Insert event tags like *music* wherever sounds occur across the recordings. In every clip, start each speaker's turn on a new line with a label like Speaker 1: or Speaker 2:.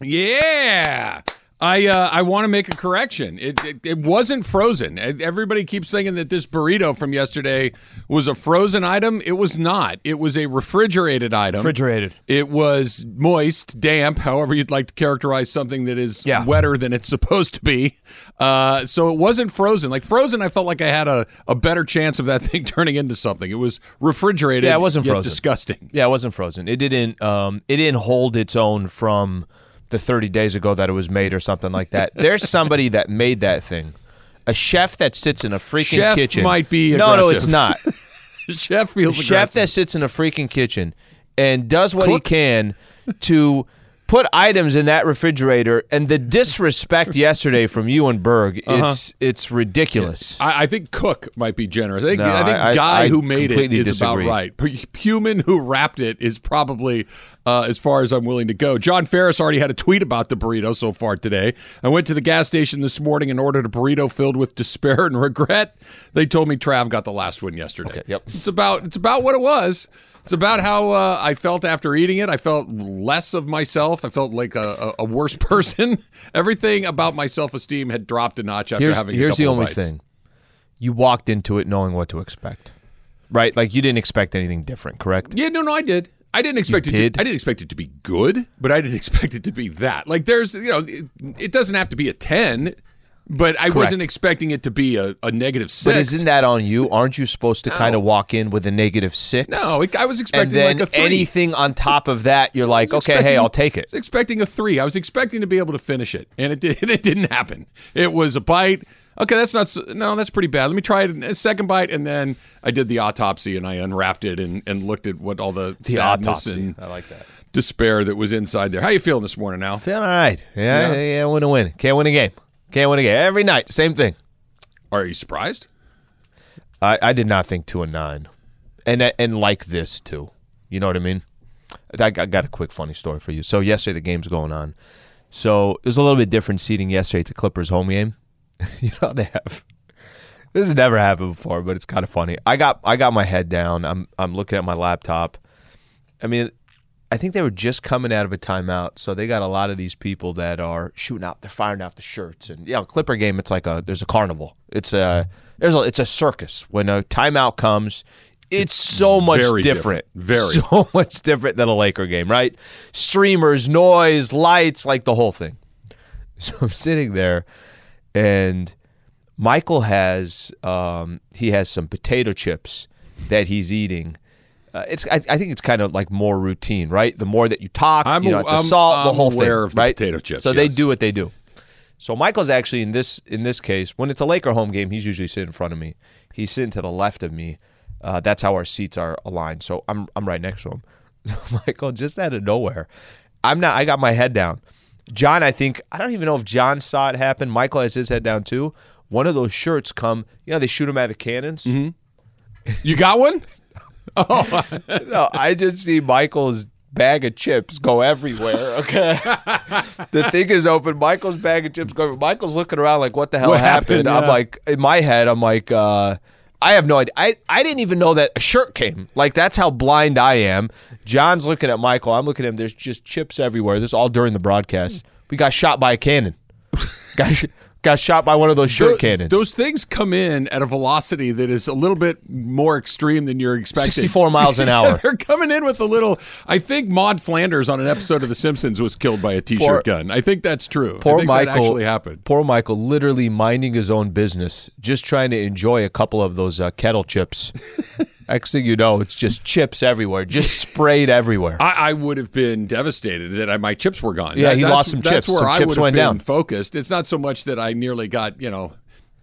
Speaker 1: Yeah. I uh, I want to make a correction. It, it, it wasn't frozen. Everybody keeps thinking that this burrito from yesterday was a frozen item. It was not. It was a refrigerated item.
Speaker 2: Refrigerated.
Speaker 1: It was moist, damp, however you'd like to characterize something that is
Speaker 2: Yeah.
Speaker 1: wetter than it's supposed to be. Uh, so it wasn't frozen. Like frozen, I felt like I had a, a better chance of that *laughs* thing turning into something. It was refrigerated.
Speaker 2: Yeah, it wasn't frozen.
Speaker 1: Disgusting.
Speaker 2: Yeah, it wasn't frozen. It didn't. Um, it didn't hold its own from the 30 days ago that it was made or something like that. There's somebody *laughs* that made that thing. A chef that sits in a freaking
Speaker 1: Chef
Speaker 2: kitchen.
Speaker 1: might be
Speaker 2: no, no, it's not. *laughs*
Speaker 1: Chef feels
Speaker 2: A chef
Speaker 1: aggressive.
Speaker 2: that sits in a freaking kitchen and does what he can to put items in that refrigerator and the disrespect *laughs* yesterday from you and Berg it's it's ridiculous
Speaker 1: I, I think Cook might be generous. I think,
Speaker 2: No,
Speaker 1: I think
Speaker 2: I-
Speaker 1: guy who made it is
Speaker 2: disagree.
Speaker 1: about right. Human who wrapped it is probably uh, as far as I'm willing to go. John Ferris already had a tweet about the burrito so far today. I went to the gas station this morning and ordered a burrito filled with despair and *laughs* regret. They told me Trav got the last one yesterday.
Speaker 2: Okay, yep.
Speaker 1: It's about it's about what it was. It's about how uh, I felt after eating it. I felt less of myself. I felt like a, a, a worse *laughs* person. Everything about my self esteem had dropped a notch after
Speaker 2: here's,
Speaker 1: having. a
Speaker 2: here's the only
Speaker 1: bites.
Speaker 2: thing you walked into it knowing what to expect right like you didn't expect anything different correct
Speaker 1: Yeah, no, no, I did. I didn't expect it.
Speaker 2: did?
Speaker 1: To, I didn't expect it to be good, but I didn't *laughs* expect it to be that. Like, there's, you know, it, it doesn't have to be a ten, but I wasn't expecting it to be a, a negative six.
Speaker 2: but isn't that on you aren't you supposed to kind of walk in with a negative six
Speaker 1: No, it, I was
Speaker 2: and
Speaker 1: expecting
Speaker 2: then
Speaker 1: like a three.
Speaker 2: anything on top of that you're like okay hey i'll take
Speaker 1: I
Speaker 2: it
Speaker 1: was expecting a three. I was expecting to be able to finish it, and it did, *laughs* it didn't happen. It was a bite. Okay, that's not. No, that's pretty bad. Let me try it. A second bite, and then I did the autopsy, and I unwrapped it and, and looked at what all the,
Speaker 2: the
Speaker 1: sadness
Speaker 2: autopsy
Speaker 1: and
Speaker 2: i like that
Speaker 1: despair that was inside there. How you feeling this morning, now?
Speaker 2: feeling all right yeah
Speaker 1: Yeah.
Speaker 2: yeah, yeah win a win can't win a game can't win a game every night same thing
Speaker 1: Are you surprised?
Speaker 2: I, I did not think two and nine, and and like this too. You know what I mean? I, I got a quick funny story for you. So yesterday the game's going on. So it was a little bit different seating yesterday. It's a Clippers home game. *laughs* you know they have. This has never happened before, but it's kind of funny. I got I got my head down. I'm I'm looking at my laptop. I mean, I think they were just coming out of a timeout, so they got a lot of these people that are shooting out. They're firing out the shirts, and yeah, Clipper game. It's like a there's a carnival. It's a there's a it's a circus. When a timeout comes, it's so much
Speaker 1: very
Speaker 2: different.
Speaker 1: different. Very. *laughs*
Speaker 2: so much different than a Laker game, right? Streamers, noise, lights, like the whole thing. *laughs* So I'm sitting there, and Michael has um, he has some potato chips that he's eating. Uh, it's I, I think it's kind of like more routine, right? The more that you talk,
Speaker 1: I'm
Speaker 2: you know, the
Speaker 1: I'm-
Speaker 2: salt, the
Speaker 1: I'm
Speaker 2: whole
Speaker 1: aware
Speaker 2: thing,
Speaker 1: of the
Speaker 2: right?
Speaker 1: potato chips,
Speaker 2: So they do what they do. So Michael's actually in this in this case when it's a Laker home game, he's usually sitting in front of me. He's sitting to the left of me. Uh, that's how our seats are aligned. So I'm I'm right next to him. *laughs* Michael, just out of nowhere, I'm not. I got my head down. John, I think I don't even know if John saw it happen. Michael has his head down too. One of those shirts come. You know they shoot them out of cannons.
Speaker 1: You got one?
Speaker 2: No, I just see Michael's bag of chips go everywhere. Okay, *laughs* the thing is open. Michael's bag of chips go. everywhere. Michael's looking around like, "What the hell
Speaker 1: What
Speaker 2: happened?"
Speaker 1: happened?
Speaker 2: I'm like, in my head, I'm like, uh, I have no idea. I I didn't even know that a shirt came. Like that's how blind I am. John's looking at Michael. I'm looking at him. There's just chips everywhere. This is all during the broadcast. We got shot by a cannon. *laughs* got got shot by one of those shirt cannons.
Speaker 1: Those things come in at a velocity that is a little bit more extreme than you're expecting.
Speaker 2: 64 miles an *laughs* hour.
Speaker 1: They're coming in with a little. I think Maud Flanders on an episode of The Simpsons was killed by a t-shirt
Speaker 2: Poor-
Speaker 1: gun. I think that's true.
Speaker 2: Poor Michael
Speaker 1: that actually happened.
Speaker 2: Poor Michael, literally minding his own business, just trying to enjoy a couple of those uh, kettle chips. *laughs* Next thing oh, you know, it's just chips everywhere, just *laughs* sprayed everywhere.
Speaker 1: I, I would have been devastated that I, my chips were gone.
Speaker 2: Yeah, he lost some
Speaker 1: that's
Speaker 2: chips.
Speaker 1: Where
Speaker 2: Some
Speaker 1: I
Speaker 2: chips
Speaker 1: would have
Speaker 2: went
Speaker 1: been
Speaker 2: down.
Speaker 1: focused. It's not so much that I nearly got you know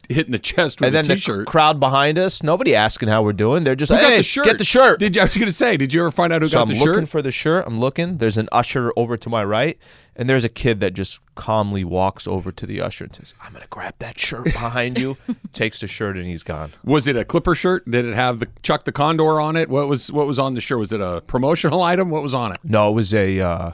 Speaker 1: hit in the chest with
Speaker 2: and
Speaker 1: a
Speaker 2: then the
Speaker 1: t-shirt.
Speaker 2: crowd behind us, nobody asking how we're doing. They're just
Speaker 1: Who
Speaker 2: hey,
Speaker 1: the shirt?
Speaker 2: get the shirt.
Speaker 1: Did you, I was going to say, did you ever find out who
Speaker 2: so
Speaker 1: got
Speaker 2: I'm
Speaker 1: the
Speaker 2: looking
Speaker 1: shirt?
Speaker 2: for the shirt. I'm looking. There's an usher over to my right, and there's a kid that just calmly walks over to the usher and says, "I'm gonna grab that shirt behind you." *laughs* Takes the shirt and he's gone.
Speaker 1: Was it a Clipper shirt? Did it have the Chuck the Condor on it? What was what was on the shirt? Was it a promotional item? What was on it?
Speaker 2: No, it was a. Uh,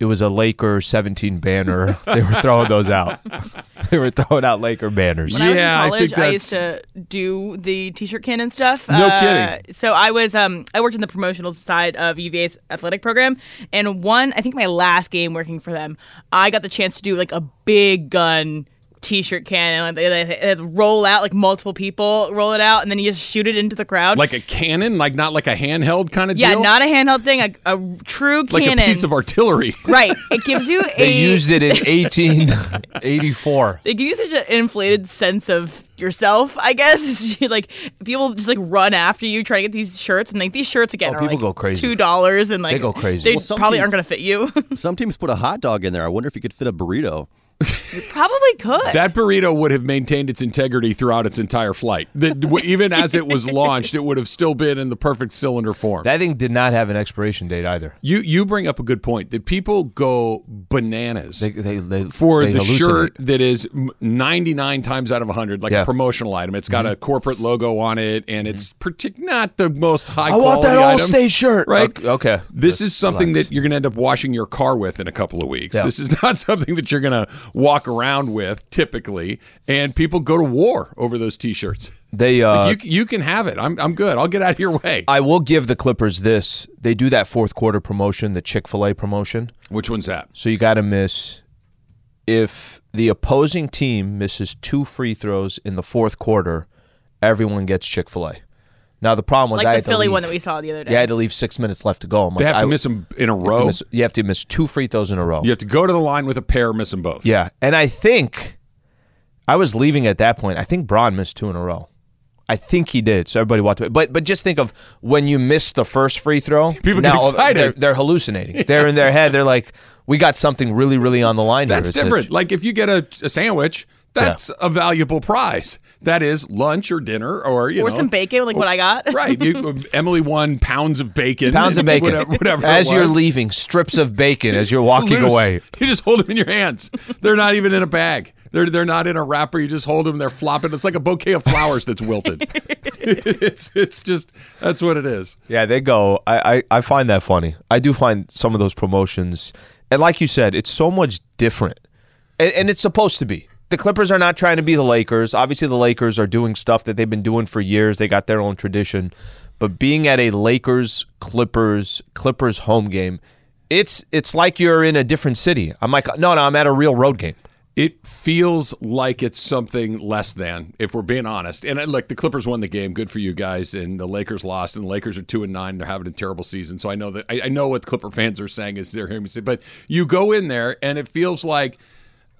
Speaker 2: it was a Laker 17 banner. they were throwing those out. *laughs* they were throwing out Laker banners.
Speaker 3: When
Speaker 1: Yeah, I
Speaker 3: I was in college, I, used to do the t-shirt cannon stuff.
Speaker 1: No
Speaker 3: Uh,
Speaker 1: kidding.
Speaker 3: So I was um I worked in the promotional side of UVA's athletic program, and one I think my last game working for them, I got the chance to do like a big gun t-shirt cannon. Like, they, they, they roll out like multiple people roll it out, and then you just shoot it into the crowd.
Speaker 1: Like a cannon, like not like a handheld kind of
Speaker 3: yeah,
Speaker 1: deal.
Speaker 3: not a handheld thing, a, a true
Speaker 1: like
Speaker 3: cannon.
Speaker 1: a piece of artillery. *laughs*
Speaker 3: right. It gives you a
Speaker 2: They used it in 1884. *laughs*
Speaker 3: they give you such an inflated sense of yourself, I guess. *laughs* like people just like run after you trying to get these shirts, and like these shirts again
Speaker 2: Oh,
Speaker 3: are
Speaker 2: people
Speaker 3: like
Speaker 2: go crazy.
Speaker 3: two dollars, and like
Speaker 2: They go crazy.
Speaker 3: They
Speaker 2: Well,
Speaker 3: probably
Speaker 4: teams-
Speaker 3: aren't going to fit you.
Speaker 4: Some teams put a hot dog in there. I wonder if you could fit a burrito.
Speaker 3: Probably could.
Speaker 1: That burrito would have maintained its integrity throughout its entire flight. The, even as it was launched, it would have still been in the perfect cylinder form.
Speaker 2: That thing did not have an expiration date either.
Speaker 1: you you bring up a good point that people go bananas.
Speaker 2: They, they, they,
Speaker 1: for
Speaker 2: they
Speaker 1: the
Speaker 2: hallucinate.
Speaker 1: shirt that is 99 times out of 100 like
Speaker 2: Yeah.
Speaker 1: a promotional item it's got mm-hmm. a corporate logo on it and it's mm-hmm. partic- not the most high
Speaker 2: I want
Speaker 1: quality
Speaker 2: that
Speaker 1: item,
Speaker 2: Allstate shirt.
Speaker 1: right
Speaker 2: Okay. okay.
Speaker 1: this
Speaker 2: Let's
Speaker 1: is something
Speaker 2: relax.
Speaker 1: that you're going to end up washing your car with in a couple of weeks
Speaker 2: Yeah.
Speaker 1: this is *laughs* not something that you're going to walk around with typically and people go to war over those t-shirts
Speaker 2: they uh,
Speaker 1: Like, you, you can have it I'm, I'm good i'll get out of your way
Speaker 2: I will give the Clippers this. They do that fourth quarter promotion, the Chick fil A promotion.
Speaker 1: which one's that
Speaker 2: So you got to miss. If the opposing team misses two free throws in the fourth quarter, everyone gets Chick fil A. Now, the problem was I
Speaker 3: like
Speaker 2: had
Speaker 3: the Philly
Speaker 2: to leave.
Speaker 3: one that we saw the other day.
Speaker 2: Yeah, I had to leave six minutes left to go. I'm
Speaker 1: they
Speaker 2: like,
Speaker 1: have to
Speaker 2: I-
Speaker 1: miss them in a
Speaker 2: you have to
Speaker 1: row
Speaker 2: miss- you have to miss two free throws in a row.
Speaker 1: you have to go to the line with a pair miss them both
Speaker 2: Yeah, and I think I was leaving at that point. I think Bron missed two in a row. I think he did. So everybody walked away. But but just think of when you miss the first free throw.
Speaker 1: People get
Speaker 2: now uh,
Speaker 1: excited.
Speaker 2: They're, they're hallucinating. *laughs* They're in their head. They're like, we got something really really on the line.
Speaker 1: That's
Speaker 2: here. It's
Speaker 1: different. Like if you get a, a sandwich, that's a valuable prize. That is lunch or dinner or you
Speaker 3: or
Speaker 1: know
Speaker 3: some bacon, like what I got. *laughs*
Speaker 1: Right. You, *laughs* Emily won pounds of bacon.
Speaker 2: Pounds of bacon.
Speaker 1: Whatever. whatever
Speaker 2: as you're leaving, strips of bacon as you're *laughs* walking
Speaker 1: Loose.
Speaker 2: away.
Speaker 1: You just hold them in your hands. They're not even in a bag. They're they're not in a wrapper. You just hold them. They're flopping. It's like a bouquet of flowers that's wilted. it's it's just that's what it is.
Speaker 2: Yeah, they go. I, I, I find that funny. I do find some of those promotions, and like you said, it's so much different, and, and it's supposed to be. The Clippers are not trying to be the Lakers. Obviously, the Lakers are doing stuff that they've been doing for years. They got their own tradition, but being at a Lakers Clippers Clippers home game, it's it's like you're in a different city. I'm like, no, no, I'm at a real road game.
Speaker 1: It feels like it's something less than, if we're being honest. And uh, look, the Clippers won the game. Good for you guys. And the Lakers lost. And the Lakers are two and nine. They're having a terrible season. So I know that I, I know what Clipper fans are saying is they're hearing me say. But you go in there, and it feels like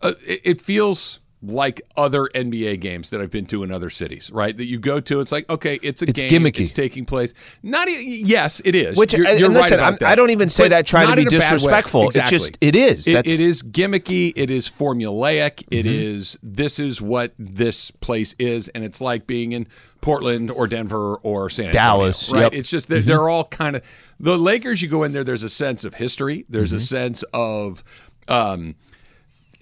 Speaker 1: uh, it, it feels like other NBA games that I've been to in other cities. Right? That you go to, it's like okay, it's a
Speaker 2: It's
Speaker 1: game.
Speaker 2: gimmicky.
Speaker 1: It's taking place. Not e- yes, it is.
Speaker 2: Which
Speaker 1: you're, you're
Speaker 2: listen,
Speaker 1: right about
Speaker 2: I'm-
Speaker 1: that.
Speaker 2: I don't even say
Speaker 1: But
Speaker 2: that trying to be
Speaker 1: in a bad way.
Speaker 2: disrespectful.
Speaker 1: Exactly.
Speaker 2: just- it is.
Speaker 1: It-
Speaker 2: That's-
Speaker 1: it is gimmicky. It is formulaic. It
Speaker 2: Mm-hmm.
Speaker 1: is this is what this place is, and it's like being in Portland or Denver or San Antonio.
Speaker 2: Dallas,
Speaker 1: right?
Speaker 2: yep. Mm-hmm.
Speaker 1: It's just that they're all kind of the Lakers. You go in there. There's a sense of history. There's a
Speaker 2: Mm-hmm.
Speaker 1: sense of. Um,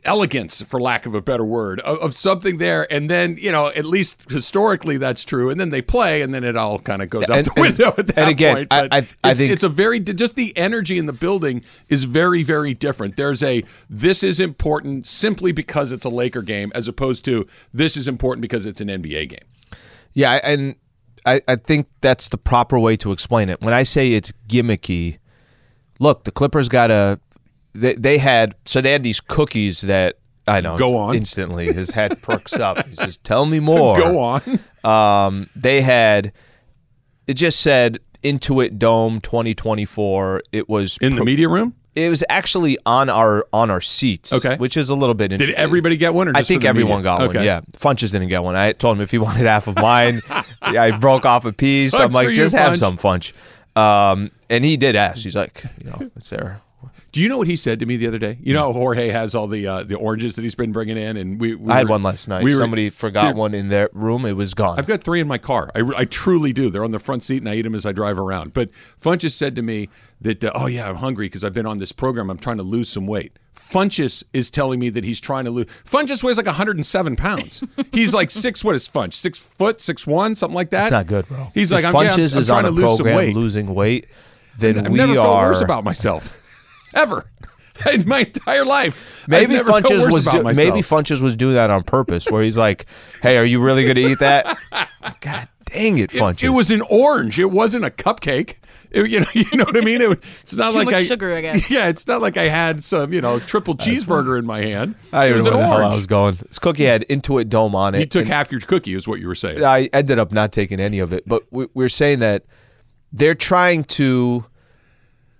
Speaker 1: elegance for lack of a better word of, of something there and then you know at least historically that's true and then they play and then it all kind of goes out
Speaker 2: And-
Speaker 1: the *laughs* window
Speaker 2: and-
Speaker 1: at that
Speaker 2: and again,
Speaker 1: point
Speaker 2: I-
Speaker 1: but
Speaker 2: I- I
Speaker 1: it's,
Speaker 2: think-
Speaker 1: it's a very just the energy in the building is very very different there's a this is important simply because it's a laker game as opposed to this is important because it's an nba game
Speaker 2: Yeah, and I, I think that's the proper way to explain it. When I say it's gimmicky, look, the Clippers got a. They, they had so they had these cookies that I know.
Speaker 1: Go on.
Speaker 2: instantly. His head *laughs* perks up. He says, "Tell me more."
Speaker 1: go on
Speaker 2: Um, they had it just said Intuit Dome 2024. It was
Speaker 1: in the media room
Speaker 2: It was actually on our on our seats.
Speaker 1: Okay.
Speaker 2: which is a little bit. Interesting.
Speaker 1: Did everybody get one or
Speaker 2: I think everyone
Speaker 1: media?
Speaker 2: got one. Yeah, Funches didn't get one. I told him if he *laughs* wanted half of mine, *laughs* yeah, I broke off a piece. I'm
Speaker 1: Sucks for
Speaker 2: like,
Speaker 1: you,
Speaker 2: just have
Speaker 1: Funch.
Speaker 2: some Funch. Um, and he did ask. He's like, you know, it's there.
Speaker 1: Do you know what he said to me the other day? You know, how Jorge has all the uh, the oranges that he's been bringing in, and we. we
Speaker 2: I had
Speaker 1: were-
Speaker 2: one last night.
Speaker 1: we were-
Speaker 2: Somebody forgot one in their room. It was gone.
Speaker 1: I've got three in my car. I, I truly do. They're on the front seat, and I eat them as I drive around. But Funchess said to me that, uh, oh yeah, I'm hungry because I've been on this program. I'm trying to lose some weight. Funchess is telling me that he's trying to lose. Funchess weighs like 107 pounds. *laughs* he's like six. What is Funch? Six foot, six one, something like that.
Speaker 2: That's not good, bro.
Speaker 1: He's
Speaker 2: If
Speaker 1: like, I'm, yeah, I'm,
Speaker 2: Funches
Speaker 1: I'm
Speaker 2: is
Speaker 1: trying
Speaker 2: on
Speaker 1: to
Speaker 2: a
Speaker 1: lose some
Speaker 2: program
Speaker 1: weight.
Speaker 2: losing weight, then
Speaker 1: I've
Speaker 2: we
Speaker 1: never
Speaker 2: are.
Speaker 1: felt worse about myself *laughs* ever *laughs* in my entire life.
Speaker 2: Maybe
Speaker 1: never
Speaker 2: Funches was do- maybe Funches was doing that on purpose, where he's like, "Hey, are you really going to eat that?" *laughs* God dang it,
Speaker 1: It-
Speaker 2: Funches!
Speaker 1: It, was an orange. It wasn't a cupcake. It- you know, *laughs* you know what I mean. It, it's not
Speaker 3: Too
Speaker 1: like
Speaker 3: much
Speaker 1: I,
Speaker 3: sugar, I guess.
Speaker 1: Yeah, it's not like I had some, you know, triple cheeseburger in my hand.
Speaker 2: I
Speaker 1: it
Speaker 2: don't
Speaker 1: was
Speaker 2: know
Speaker 1: an
Speaker 2: where the hell
Speaker 1: orange.
Speaker 2: I was going. This cookie had Intuit Dome on it.
Speaker 1: He took half your cookie, is what you were saying.
Speaker 2: I ended up not taking any of it, but we, we're saying that they're trying to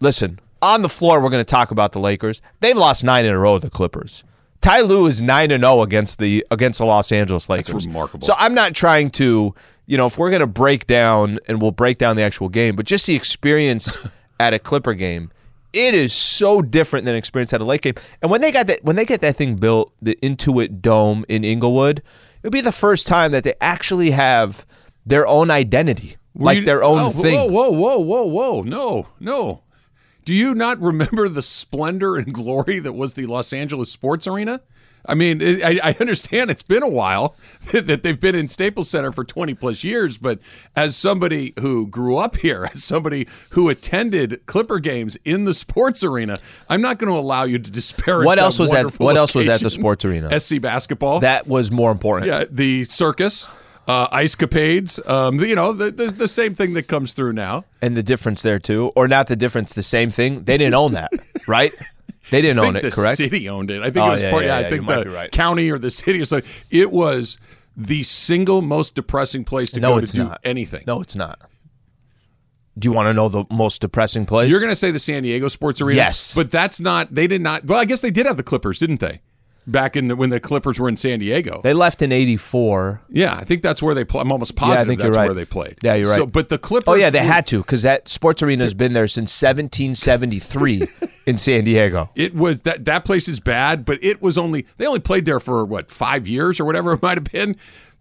Speaker 2: listen on the floor. We're going to talk about the Lakers. They've lost nine in a row to the Clippers. Ty Lue is nine and zero against the against the Los Angeles Lakers.
Speaker 1: remarkable.
Speaker 2: So I'm not trying to, you know, if we're going to break down and we'll break down the actual game, but just the experience *laughs* at a Clipper game, it is so different than experience at a Lake game. And when they got that, when they get that thing built, the Intuit Dome in Inglewood, it'll be the first time that they actually have their own identity,
Speaker 1: Were
Speaker 2: like
Speaker 1: you-
Speaker 2: their own
Speaker 1: oh,
Speaker 2: thing.
Speaker 1: Whoa, whoa, whoa, whoa, whoa! No, no. Do you not remember the splendor and glory that was the Los Angeles Sports Arena? I mean, I, I understand it's been a while *laughs* that they've been in Staples Center for 20 plus years, but as somebody who grew up here, *laughs* as somebody who attended Clipper games in the sports arena, I'm not going to allow you to disparage.
Speaker 2: What
Speaker 1: that
Speaker 2: else was at- what else was at the sports arena? *laughs*
Speaker 1: SC basketball.
Speaker 2: That was more important.
Speaker 1: Yeah, the circus, uh, ice capades. Um, you know, the, the the same thing that comes through now.
Speaker 2: And the difference there too, or not the difference, the same thing. They didn't own that, *laughs* right? They didn't own it,
Speaker 1: the
Speaker 2: correct?
Speaker 1: city owned it. I think
Speaker 2: Oh,
Speaker 1: it was
Speaker 2: yeah,
Speaker 1: part.
Speaker 2: yeah,
Speaker 1: Yeah,
Speaker 2: yeah,
Speaker 1: I think the
Speaker 2: right.
Speaker 1: county or the city or something. It was the single most depressing place to
Speaker 2: No,
Speaker 1: go to do
Speaker 2: not.
Speaker 1: anything.
Speaker 2: No, it's not. Do you want to know the most depressing place?
Speaker 1: You're going to say the San Diego Sports Arena?
Speaker 2: Yes.
Speaker 1: but that's not. They did not. Well, I guess they did have the Clippers, didn't they? Back in the, when the Clippers were in San Diego.
Speaker 2: They left in '84.
Speaker 1: yeah, I think that's where they play. I'm almost
Speaker 2: Yeah, I
Speaker 1: positive
Speaker 2: think
Speaker 1: that's
Speaker 2: right.
Speaker 1: where they played.
Speaker 2: Yeah, you're
Speaker 1: So,
Speaker 2: right.
Speaker 1: but the Clippers.
Speaker 2: Oh yeah, they had to because that sports arena has been there since 1773 *laughs* in San Diego.
Speaker 1: It was that that place is bad, but it was only they only played there for what five years or whatever it might have been.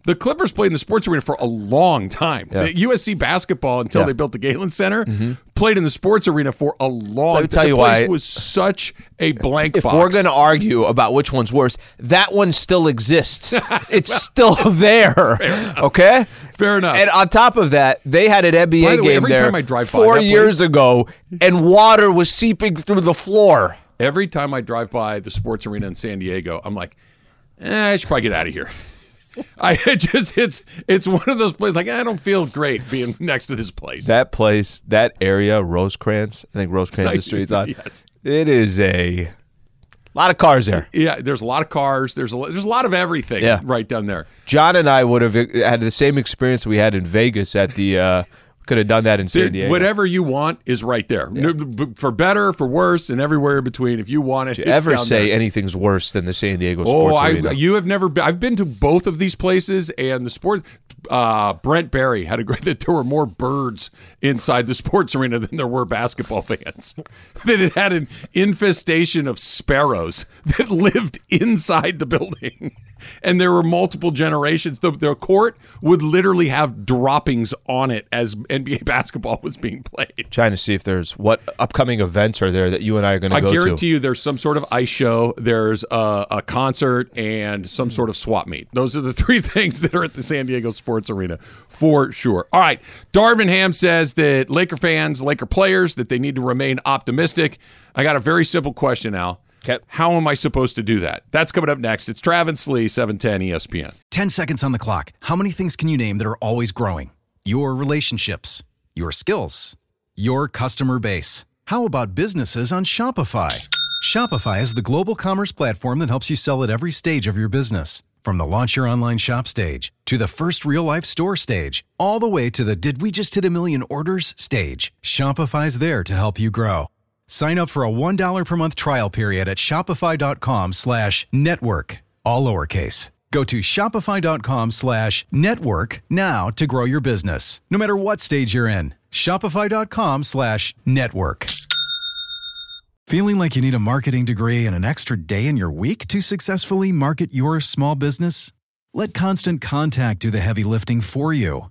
Speaker 1: The Clippers played in the sports arena for a long time. The USC basketball until
Speaker 2: Yeah. Mm-hmm.
Speaker 1: they built the Galen Center played in the sports arena for a long.
Speaker 2: Let me tell
Speaker 1: the
Speaker 2: you
Speaker 1: place
Speaker 2: why-
Speaker 1: was such a blank.
Speaker 2: If
Speaker 1: box.
Speaker 2: we're going to argue about which one's worse, that one still exists. *laughs* it's still there. Okay?
Speaker 1: Fair enough.
Speaker 2: And on top of that, they had an NBA
Speaker 1: By the way,
Speaker 2: game
Speaker 1: every
Speaker 2: there
Speaker 1: time I drive by
Speaker 2: four years
Speaker 1: place-
Speaker 2: ago, and water was seeping through the floor.
Speaker 1: every time I drive by the sports arena in San Diego, I'm like, eh, I should probably get out of here. I it just it's it's one of those places like I don't feel great being next to this place.
Speaker 2: That place, that area, Rosecrans, I think Rosecrans the *laughs*
Speaker 1: Nice.
Speaker 2: street's on.
Speaker 1: Yes.
Speaker 2: It is a lot of cars there.
Speaker 1: Yeah, there's a lot of cars. There's a there's a lot of everything
Speaker 2: Yeah.
Speaker 1: right down there.
Speaker 2: John and I would have had the same experience we had in Vegas at the. Uh, could have done that in San Diego.
Speaker 1: Whatever you want is right there. B- For better, for worse, and everywhere in between. If you want it, it's
Speaker 2: Ever say
Speaker 1: there.
Speaker 2: anything's worse than the San Diego
Speaker 1: Oh,
Speaker 2: Sports
Speaker 1: I,
Speaker 2: Arena?
Speaker 1: you have never been. I've been to both of these places, and the sports. Uh, Brent Barry had a great *laughs* that there were more birds inside the sports arena than there were basketball fans. *laughs* that it had an infestation of sparrows *laughs* that lived inside the building, and there were multiple generations. The, the court would literally have droppings on it as NBA *laughs* basketball was being played.
Speaker 2: Trying to see if there's what upcoming events are there that you and I are going to
Speaker 1: I guarantee you there's some sort of ice show, there's a, a concert, and some sort of swap meet. Those are the *laughs* three things that are at the San Diego Sports Arena for sure. All right. Darvin Ham says that Laker fans, Laker players, that they need to remain optimistic. I got a very simple question, Al.
Speaker 2: Okay.
Speaker 1: How am I supposed to do that? That's coming up next. It's Travis Lee, E 710 ESPN.
Speaker 5: 10 seconds on the clock. How many things can you name that are always growing? Your relationships, your skills, your customer base. How about businesses on Shopify? Shopify is the global commerce platform that helps you sell at every stage of your business. From the launch your online shop stage to the first real life store stage, all the way to the did we just hit a million orders stage. Shopify's there to help you grow. Sign up for a $1 per month trial period at shopify.com slash network, all lowercase. Go to shopify.com slash network now to grow your business, no matter what stage you're in. Shopify.com slash network. Feeling like you need a marketing degree and an extra day in your week to successfully market your small business? Let Constant Contact do the heavy lifting for you.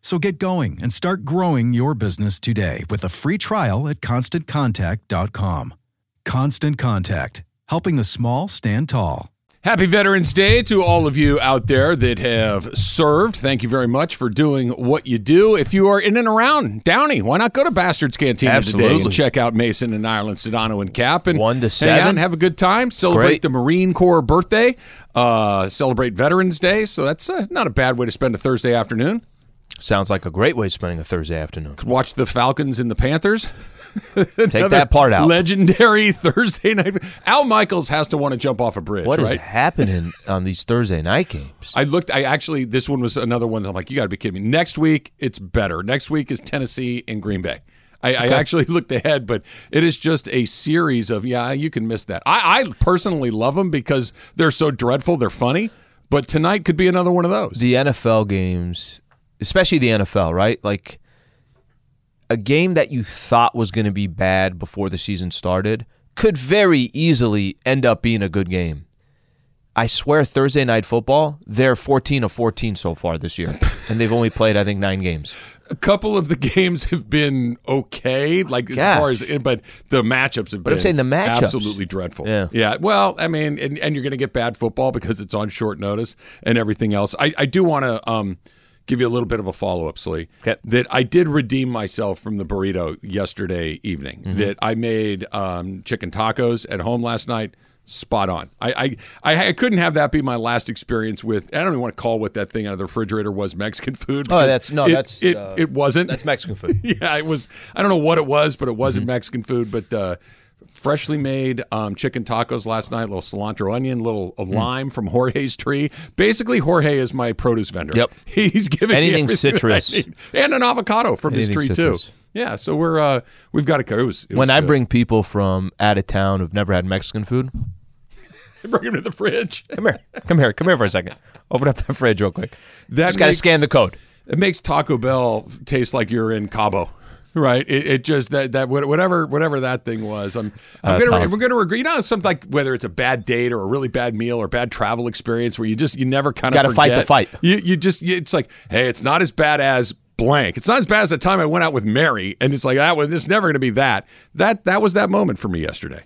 Speaker 5: So get going and start growing your business today with a free trial at constantcontact.com. Constant Contact, helping the small stand tall.
Speaker 1: Happy Veterans Day to all of you out there that have served. Thank you very much for doing what you do. If you are in and around Downey, why not go to Bastards Cantina today and check out Mason and Ireland, Sedano and Kap, and
Speaker 2: One to
Speaker 1: hang
Speaker 2: seven.
Speaker 1: out and have a good time. Celebrate
Speaker 2: great.
Speaker 1: the Marine Corps birthday. Uh, celebrate Veterans Day. So that's uh, not a bad way to spend a Thursday afternoon.
Speaker 2: Sounds like a great way of spending a Thursday afternoon.
Speaker 1: Watch the Falcons and the Panthers.
Speaker 2: Take *laughs* that part out.
Speaker 1: Legendary *laughs* Thursday night. Al Michaels has to want to jump off a bridge,
Speaker 2: What is
Speaker 1: right?
Speaker 2: happening *laughs* on these Thursday night games?
Speaker 1: I looked. I actually, this one was another one. I'm like, you got to be kidding me. Next week, it's better. Next week is Tennessee and Green Bay. I, I actually looked ahead, but it is just a series of yeah. You can miss that. I, I personally love them because they're so dreadful. They're funny, but tonight could be another one of those.
Speaker 2: the NFL games, especially the NFL, right? Like a game that you thought was going to be bad before the season started could very easily end up being a good game. I swear Thursday night football, they're 14 of 14 so far this year. and they've only played I think 9 games.
Speaker 1: a couple of the games have been okay, like as far as, but the matchups have
Speaker 2: But
Speaker 1: been
Speaker 2: I'm saying the matchups.
Speaker 1: absolutely dreadful.
Speaker 2: Yeah.
Speaker 1: yeah. Well, I mean, and, and you're going to get bad football because it's on short notice and everything else. I, I do want to um, give you a little bit of a follow up, Slee.
Speaker 2: Okay.
Speaker 1: That I did redeem myself from the burrito yesterday evening.
Speaker 2: Mm-hmm.
Speaker 1: That I made um, chicken tacos at home last night. Spot on. I, I I I couldn't have that be my last experience with. I don't even want to call what that thing out of the refrigerator was Mexican food.
Speaker 2: Oh, that's- no,
Speaker 1: it-
Speaker 2: that's,
Speaker 1: it.
Speaker 2: uh,
Speaker 1: it wasn't.
Speaker 2: That's Mexican food. *laughs*
Speaker 1: yeah, it was. I don't know what it was, but it wasn't
Speaker 2: Mm-hmm.
Speaker 1: Mexican food. But uh, freshly made um, chicken tacos last night. A little cilantro, onion, little
Speaker 2: Mm.
Speaker 1: lime from Jorge's tree. Basically, Jorge is my produce vendor.
Speaker 2: Yep. *laughs*
Speaker 1: he's giving me
Speaker 2: Anything citrus.
Speaker 1: and an avocado from his tree
Speaker 2: citrus.
Speaker 1: too. Yeah, so we're uh, we've got it. It was, it
Speaker 2: When I
Speaker 1: good.
Speaker 2: bring people from out of town who've never had Mexican food, *laughs*
Speaker 1: bring him to the fridge. *laughs*
Speaker 2: come here. Come here. Come here for a second. Open up that fridge real quick.
Speaker 1: That
Speaker 2: Just got to scan the code.
Speaker 1: It makes Taco Bell taste like you're in Cabo. Right, it, it just that that whatever whatever that thing was. I'm, I'm
Speaker 2: That's
Speaker 1: gonna
Speaker 2: awesome.
Speaker 1: we're gonna agree. You know, something like whether it's a bad date or a really bad meal or bad travel experience where you just you never kind of
Speaker 2: Gotta fight the fight.
Speaker 1: You you just you, it's like hey, it's not as bad as blank. It's not as bad as the time I went out with Mary, and it's like that was it's never gonna be that. That that was that moment for me yesterday.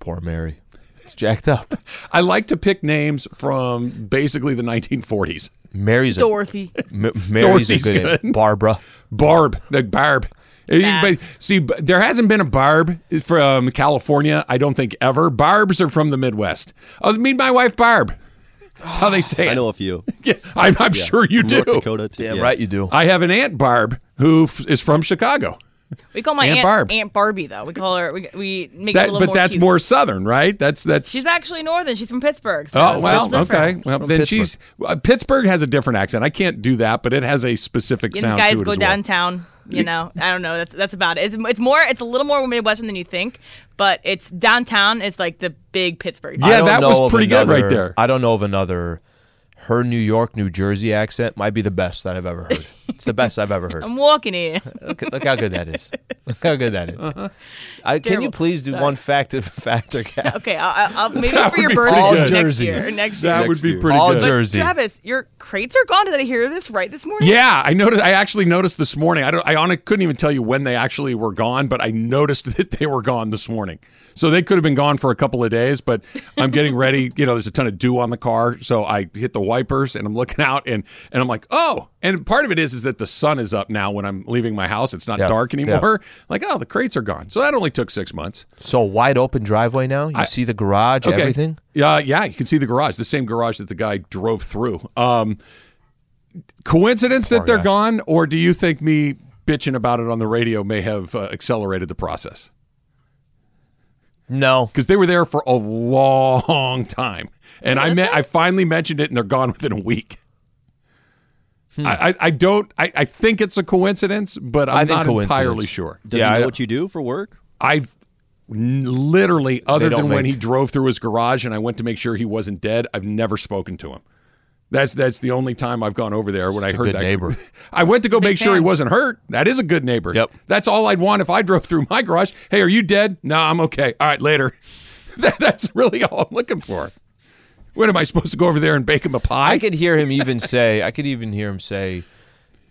Speaker 2: Poor Mary. It's jacked up. *laughs*
Speaker 1: I like to pick names from basically the 1940s.
Speaker 2: Mary's a
Speaker 3: Dorothy.
Speaker 2: M- Mary's a
Speaker 1: Dorothy's
Speaker 2: good, name. Barbara.
Speaker 1: Barb, like Barb.
Speaker 3: Babs.
Speaker 1: But see, there hasn't been a Barb from California. I don't think ever. Barbs are from the Midwest. Oh, meet my wife, Barb. That's how they say *gasps* it.
Speaker 4: I know a few. *laughs*
Speaker 1: Yeah, I'm, I'm sure you
Speaker 4: From
Speaker 1: do.
Speaker 4: North Dakota. To,
Speaker 2: Yeah,
Speaker 4: yeah.
Speaker 2: right. You do.
Speaker 1: I have an aunt Barb who f- is from Chicago.
Speaker 3: We call my
Speaker 1: Aunt
Speaker 3: aunt,
Speaker 1: Barb.
Speaker 3: Aunt Barbie though. We call her. We, we make it a
Speaker 1: That,
Speaker 3: little
Speaker 1: but
Speaker 3: more
Speaker 1: that's
Speaker 3: cute.
Speaker 1: more southern, right? That's that's.
Speaker 3: She's actually northern. She's from Pittsburgh. So
Speaker 1: Oh
Speaker 3: it's
Speaker 1: well,
Speaker 3: a little different.
Speaker 1: okay. Well,
Speaker 2: From
Speaker 1: then
Speaker 2: Pittsburgh.
Speaker 1: she's uh, Pittsburgh has a different accent. I can't do that, but it has a specific
Speaker 3: You
Speaker 1: sound
Speaker 3: guys
Speaker 1: to it
Speaker 3: go
Speaker 1: as well.
Speaker 3: Downtown. You know, I don't know. That's that's about it. It's, it's more. It's a little more Midwestern than you think, but it's downtown. Is like the big Pittsburgh.
Speaker 1: Yeah, that was
Speaker 2: of
Speaker 1: pretty good right there.
Speaker 2: I don't know of another. Her New York, New Jersey accent might be the best that I've ever heard. It's the best I've ever *laughs* heard.
Speaker 3: I'm walking in.
Speaker 2: Look, look how good that is. Look how good that is.
Speaker 1: Uh-huh.
Speaker 2: I, can you please do
Speaker 3: Sorry.
Speaker 2: one factor *laughs* factor *laughs* cap?
Speaker 3: Okay, I'll, I'll, maybe
Speaker 1: That
Speaker 3: for your birthday next
Speaker 2: Jersey.
Speaker 3: year. Next year.
Speaker 1: That would be
Speaker 4: year.
Speaker 1: pretty
Speaker 2: All
Speaker 1: good.
Speaker 2: Jersey.
Speaker 3: Travis, your crates are gone. Did I hear this right this morning?
Speaker 1: Yeah, I noticed. I actually noticed this morning. I don't. I on, couldn't even tell you when they actually were gone, but I noticed that they were gone this morning. So they could have been gone for a couple of days. But I'm getting ready. You know, there's a ton of dew on the car, so I hit the wipers and I'm looking out and and I'm like, oh. And part of it is is that the sun is up now when I'm leaving my house. It's not
Speaker 2: Yeah,
Speaker 1: dark anymore. Like, oh, the crates are gone. So that only took six months.
Speaker 2: So wide open driveway now. You see the garage,
Speaker 1: Okay.
Speaker 2: everything.
Speaker 1: Yeah, yeah, you can see the garage, the same garage that the guy drove through. Um, coincidence that
Speaker 2: Poor
Speaker 1: they're
Speaker 2: guy.
Speaker 1: gone, or do you think me bitching about it on the radio may have uh, accelerated the process?
Speaker 2: No.
Speaker 1: because they were there for a long time, and I met, I finally mentioned it, and they're gone *laughs* within a week.
Speaker 2: Hmm.
Speaker 1: I, I, I don't. I, I think it's a coincidence, but
Speaker 2: I
Speaker 1: I'm
Speaker 2: think
Speaker 1: not
Speaker 2: coincidence.
Speaker 1: entirely sure.
Speaker 4: Does
Speaker 2: Yeah,
Speaker 4: he
Speaker 2: I-
Speaker 4: know what you do for work?
Speaker 1: I've n- literally, other
Speaker 2: don't
Speaker 1: than when
Speaker 2: make-
Speaker 1: he drove through his garage and I went to make sure he wasn't dead, I've never spoken to him. That's that's the only time I've gone over there when I heard
Speaker 2: good
Speaker 1: that
Speaker 2: neighbor. *laughs*
Speaker 1: I went to go make sure he wasn't hurt. That is a good neighbor.
Speaker 2: Yep.
Speaker 1: That's all I'd want if I *laughs* drove through my garage. Hey, are you dead? No, I'm okay. All right, later. *laughs* That- that's really all I'm looking for. When am I supposed to go over there and bake him a pie?
Speaker 2: I could hear him even say, I could even hear him say,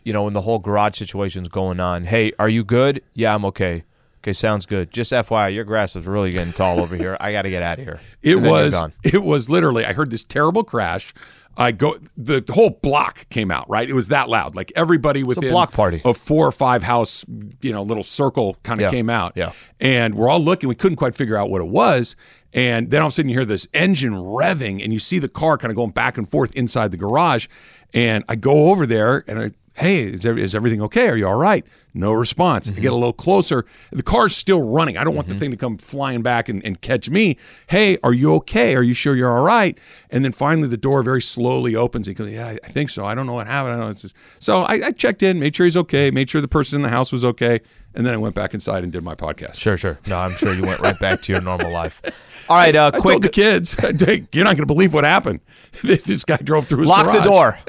Speaker 2: you know, when the whole garage situation's going on, hey, are you good? Yeah, I'm okay. Okay, sounds good. Just FYI, your grass is really getting tall over here. I got to get out of here.
Speaker 1: It
Speaker 2: And
Speaker 1: was it was literally I heard this terrible crash. I go the, whole block came out, right? It was that loud. Like everybody within a
Speaker 2: block party.
Speaker 1: of four or five house, you know, little circle kind of
Speaker 2: Yeah.
Speaker 1: came out.
Speaker 2: Yeah.
Speaker 1: And we're all looking, we couldn't quite figure out what it was. And then all of a sudden you hear this engine revving and you see the car kind of going back and forth inside the garage. And I go over there and I Hey, is, there, is everything okay? Are you all right? No response. I get a little closer. The car's still running. I don't want the thing to come flying back and, and catch me. Hey, are you okay? Are you sure you're all right? And then finally, the door very slowly opens. He goes, Yeah, I- think so. I don't know what happened. I don't know. It's just... So I, I checked in, made sure he's okay, made sure the person in the house was okay, and then I went back inside and did my podcast.
Speaker 2: Sure, sure. No, I'm sure you went right back to your normal life. *laughs* All right, uh,
Speaker 1: I told the kids, *laughs* you're not going to believe what happened. *laughs* this guy drove through his
Speaker 2: Lock the door.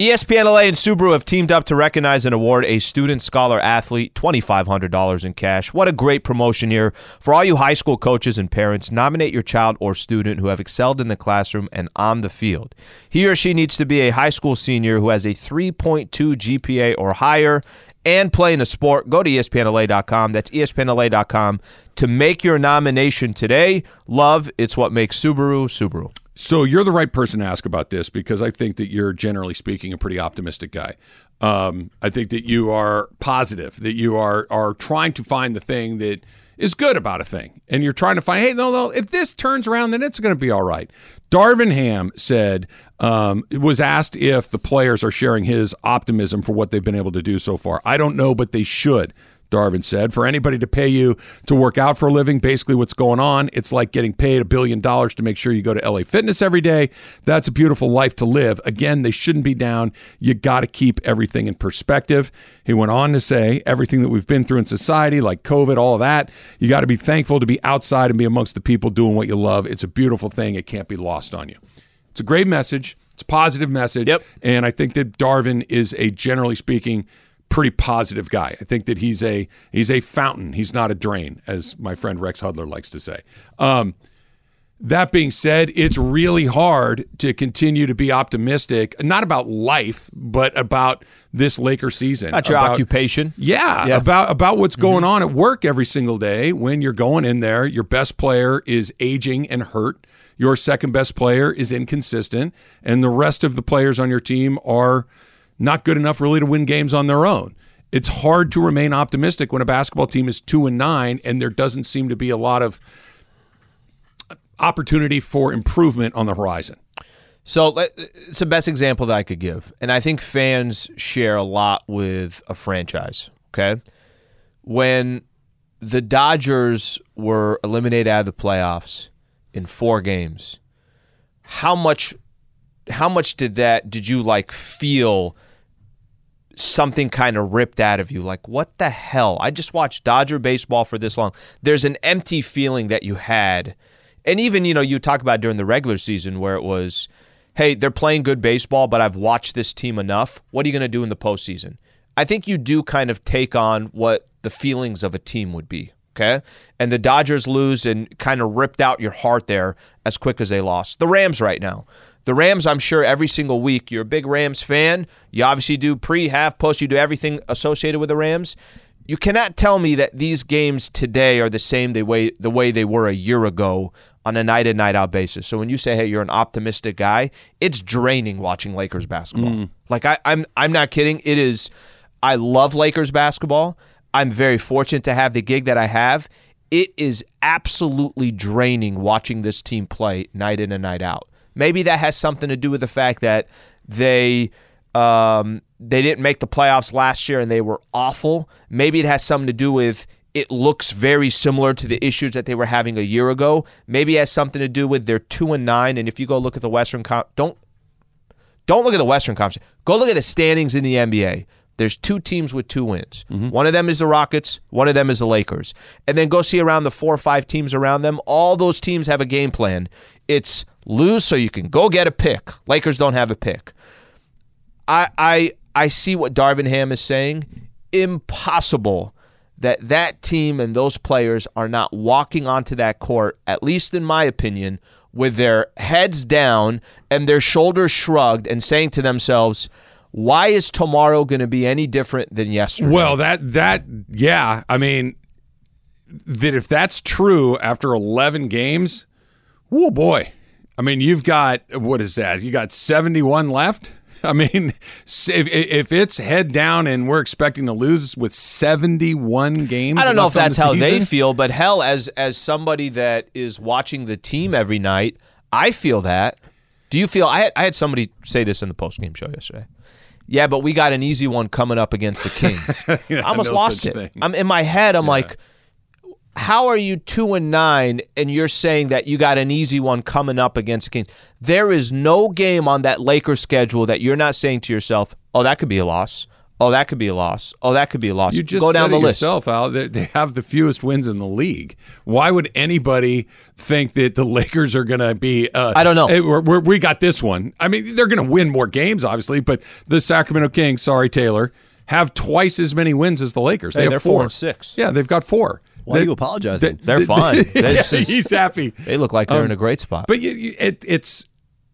Speaker 2: ESPN LA and Subaru have teamed up to recognize and award a student scholar athlete $2,500 in cash. What a great promotion here. For all you high school coaches and parents, nominate your child or student who have excelled in the classroom and on the field. He or she needs to be a high school senior who has a 3.2 GPA or higher and play in a sport. Go to ESPNLA.com. That's ESPNLA.com to make your nomination today. Love, it's what makes Subaru Subaru.
Speaker 1: So you're the right person to ask about this because I think that you're generally speaking a pretty optimistic guy. Um, I think that you are positive, that you are are trying to find the thing that is good about a thing, and you're trying to find, hey, no, no, if this turns around, then it's going to be all right. Darvin Ham said um, was asked if the players are sharing his optimism for what they've been able to do so far. I don't know, but they should. Darvin said, for anybody to pay you to work out for a living, basically what's going on, it's like getting paid a billion dollars to make sure you go to LA Fitness every day. That's a beautiful life to live. Again, they shouldn't be down. You got to keep everything in perspective. He went on to say, everything that we've been through in society, like COVID, all of that, you got to be thankful to be outside and be amongst the people doing what you love. It's a beautiful thing. It can't be lost on you. It's a great message. It's a positive message.
Speaker 2: Yep.
Speaker 1: And I think that Darvin is a generally speaking pretty positive guy. I think that he's a he's a fountain. He's not a drain, as my friend Rex Hudler likes to say. Um, that being said, it's really hard to continue to be optimistic, not about life, but about this Laker season.
Speaker 2: About your
Speaker 1: about-
Speaker 2: occupation.
Speaker 1: yeah,
Speaker 2: Yeah.
Speaker 1: about about what's going on at work every single day. When you're going in there, your best player is aging and hurt. Your second best player is inconsistent, and the rest of the players on your team are not good enough really to win games on their own. It's hard to remain optimistic when a basketball team is two and nine, and there doesn't seem to be a lot of opportunity for improvement on the horizon.
Speaker 2: So it's the best example that I could give, and I think fans share a lot with a franchise. Okay, when the Dodgers were eliminated out of the playoffs in four games, how much, how much did that did you like feel? Something kind of ripped out of you, like what the hell? I just watched Dodger baseball for this long. There's an empty feeling that you had. And even you know you talk about during the regular season where it was hey they're playing good baseball but i've watched this team enough. What are you going to do in the postseason? I think you do kind of take on what the feelings of a team would be okay? And the dodgers lose and kind of ripped out your heart there as quick as they lost. The rams right now the Rams, I'm sure every single week, you're a big Rams fan. You obviously do pre, half, post, you do everything associated with the Rams. You cannot tell me that these games today are the same the way the way they were a year ago on a night in night out basis. So when you say, "Hey, you're an optimistic guy," it's draining watching Lakers basketball. Mm. Like I, I'm I'm not kidding. It is. I love Lakers basketball. I'm very fortunate to have the gig that I have. It is absolutely draining watching this team play night in and night out. Maybe that has something to do with the fact that they um, they didn't make the playoffs last year and they were awful. Maybe it has something to do with it looks very similar to the issues that they were having a year ago. Maybe it has something to do with their two and nine. And if you go look at the Western, Con- don't don't look at the Western Conference. Go look at the standings in the NBA. There's two teams with two wins. One of them is the Rockets. One of them is the Lakers. And then go see around the four or five teams around them. All those teams have a game plan. It's lose so you can go get a pick. Lakers don't have a pick. I I I see what Darvin Ham is saying. Impossible that that team and those players are not walking onto that court, at least in my opinion, with their heads down and their shoulders shrugged and saying to themselves, "Why is tomorrow going to be any different than yesterday?"
Speaker 1: Well, that that yeah, I mean that if that's true after 11 games, oh boy. I mean, you've got what is that? You got 71 left? I mean, if, if it's head down and we're expecting to lose with 71 games,
Speaker 2: I don't know if that's
Speaker 1: the
Speaker 2: how they feel, but hell, as as somebody that is watching the team every night, I feel that. Do you feel? I had, I had somebody say this in the post game show yesterday. Yeah, but we got an easy one coming up against the Kings. *laughs*
Speaker 1: Yeah,
Speaker 2: I almost
Speaker 1: no
Speaker 2: lost it.
Speaker 1: thing.
Speaker 2: I'm in my head. I'm like, how are you two and nine, and you're saying that you got an easy one coming up against the Kings? There is no game on that Lakers schedule that you're not saying to yourself, "Oh, that could be a loss." Oh, that could be a loss. Oh, that could be a loss.
Speaker 1: You just
Speaker 2: go down the list.
Speaker 1: yourself, Al. They, they have the fewest wins in the league. Why would anybody think that the Lakers are going to be? Uh,
Speaker 2: I don't know.
Speaker 1: hey, we're, we're, we got this one. I mean, they're going to win more games, obviously, but the Sacramento Kings, sorry Taylor, have twice as many wins as the Lakers.
Speaker 2: Hey,
Speaker 1: they have
Speaker 2: they're four and six.
Speaker 1: Yeah, they've got four.
Speaker 4: Why
Speaker 1: They-
Speaker 4: are you apologizing?
Speaker 2: They're fine. *laughs* They're
Speaker 1: Yeah,
Speaker 2: just-
Speaker 1: he's happy.
Speaker 2: They look like they're
Speaker 1: Um,
Speaker 2: in a great spot.
Speaker 1: But you, you, it, it's,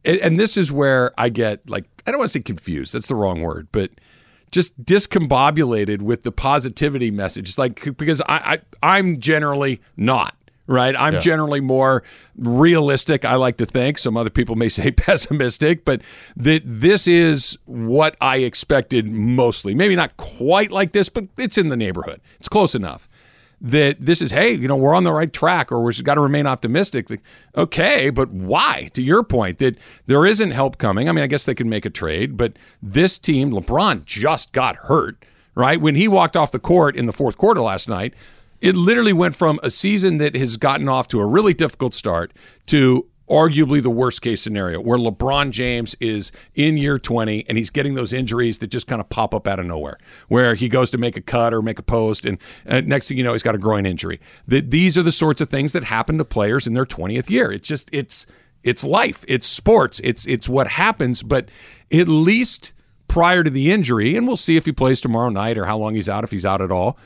Speaker 1: it, and this is where I get like, I don't want to say confused. That's the wrong word, but just discombobulated with the positivity message. It's like, because I, I I'm generally not. Right. I'm generally more realistic, I like to think. Some other people may *laughs* say pessimistic, but that this is what I expected mostly. Maybe not quite like this, but it's in the neighborhood. It's close enough that this is hey you know we're on the right track or we've got to remain optimistic. Okay but why? To your point that there isn't help coming. I mean i guess they could make a trade but this team lebron just got hurt right? When he walked off the court in the fourth quarter last night it literally went from a season that has gotten off to a really difficult start to arguably the worst case scenario where LeBron James is in year 20 and he's getting those injuries that just kind of pop up out of nowhere where he goes to make a cut or make a post and uh, next thing you know he's got a groin injury. These are the sorts of things that happen to players in their 20th year. It's just it's it's life, it's sports, it's it's what happens, but at least prior to the injury and we'll see if he plays tomorrow night or how long he's out if he's out at all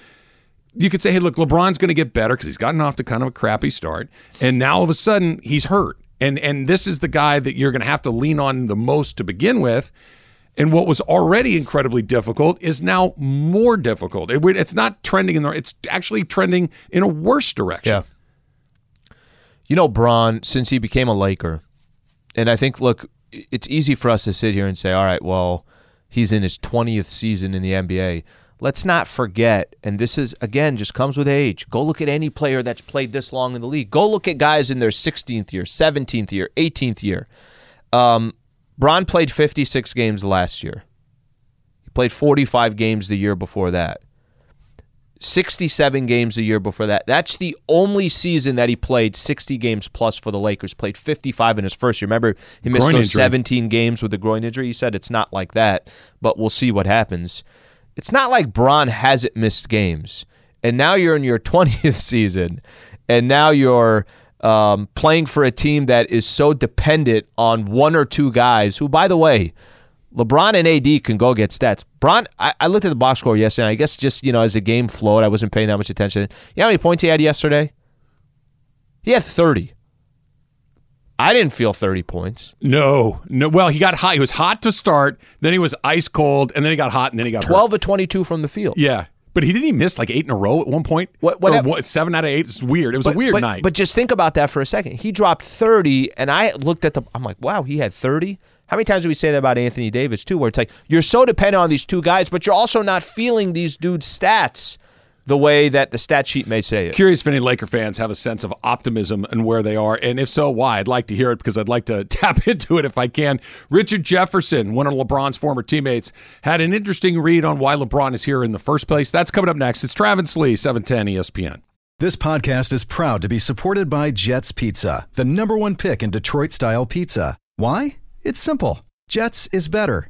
Speaker 1: you could say, hey, look, LeBron's going to get better because he's gotten off to kind of a crappy start, and now all of a sudden he's hurt, and and this is the guy that you're going to have to lean on the most to begin with. And what was already incredibly difficult is now more difficult. It, it's not trending in the. It's actually trending in a worse direction.
Speaker 2: Yeah. You know, Bron, since he became a Laker, and I think, look, it's easy for us to sit here and say, all right, well, he's in his 20th season in the NBA. Let's not forget, and this is, again, just comes with age. Go look at any player that's played this long in the league. Go look at guys in their 16th year, 17th year, 18th year. Um, Bron played 56 games last year. He played 45 games the year before that. 67 games a year before that. That's the only season that he played 60 games plus for the Lakers. Played 55 in his first year. Remember, he missed those 17 games with the groin injury. He said it's not like that, but we'll see what happens. It's not like Bron hasn't missed games. And now you're in your *laughs* 20th season, and now you're um, playing for a team that is so dependent on one or two guys who, by the way, LeBron and AD can go get stats. Bron, I, I looked at the box score yesterday. I guess just you know as the game flowed, I wasn't paying that much attention. You know how many points he had yesterday? He had thirty. I didn't feel thirty points.
Speaker 1: No, no. Well, he got hot. He was hot to start. Then he was ice cold, and then he got hot, and then he got hurt.
Speaker 2: Twelve of twenty-two from the field.
Speaker 1: Yeah, but he didn't he miss like eight in a row at one point.
Speaker 2: What- what
Speaker 1: what, seven out of eight? It's weird. It was a weird
Speaker 2: but,
Speaker 1: night.
Speaker 2: But just think about that for a second. He dropped 30, and I looked at the. I'm like, wow, he had 30. How many times do we say that about Anthony Davis too? Where it's like you're so dependent on these two guys, but you're also not feeling these dudes' stats. The way that the stat sheet may say it.
Speaker 1: Curious if any Laker fans have a sense of optimism and where they are, and if so, why? I'd like to hear it because I'd like to *laughs* tap into it if I can. Richard Jefferson, one of LeBron's former teammates, had an interesting read on why LeBron is here in the first place. That's coming up next. It's Travis Lee, 710 ESPN.
Speaker 5: This podcast is proud to be supported by Jets Pizza, the number one pick in Detroit style pizza. Why? It's simple. Jets is better.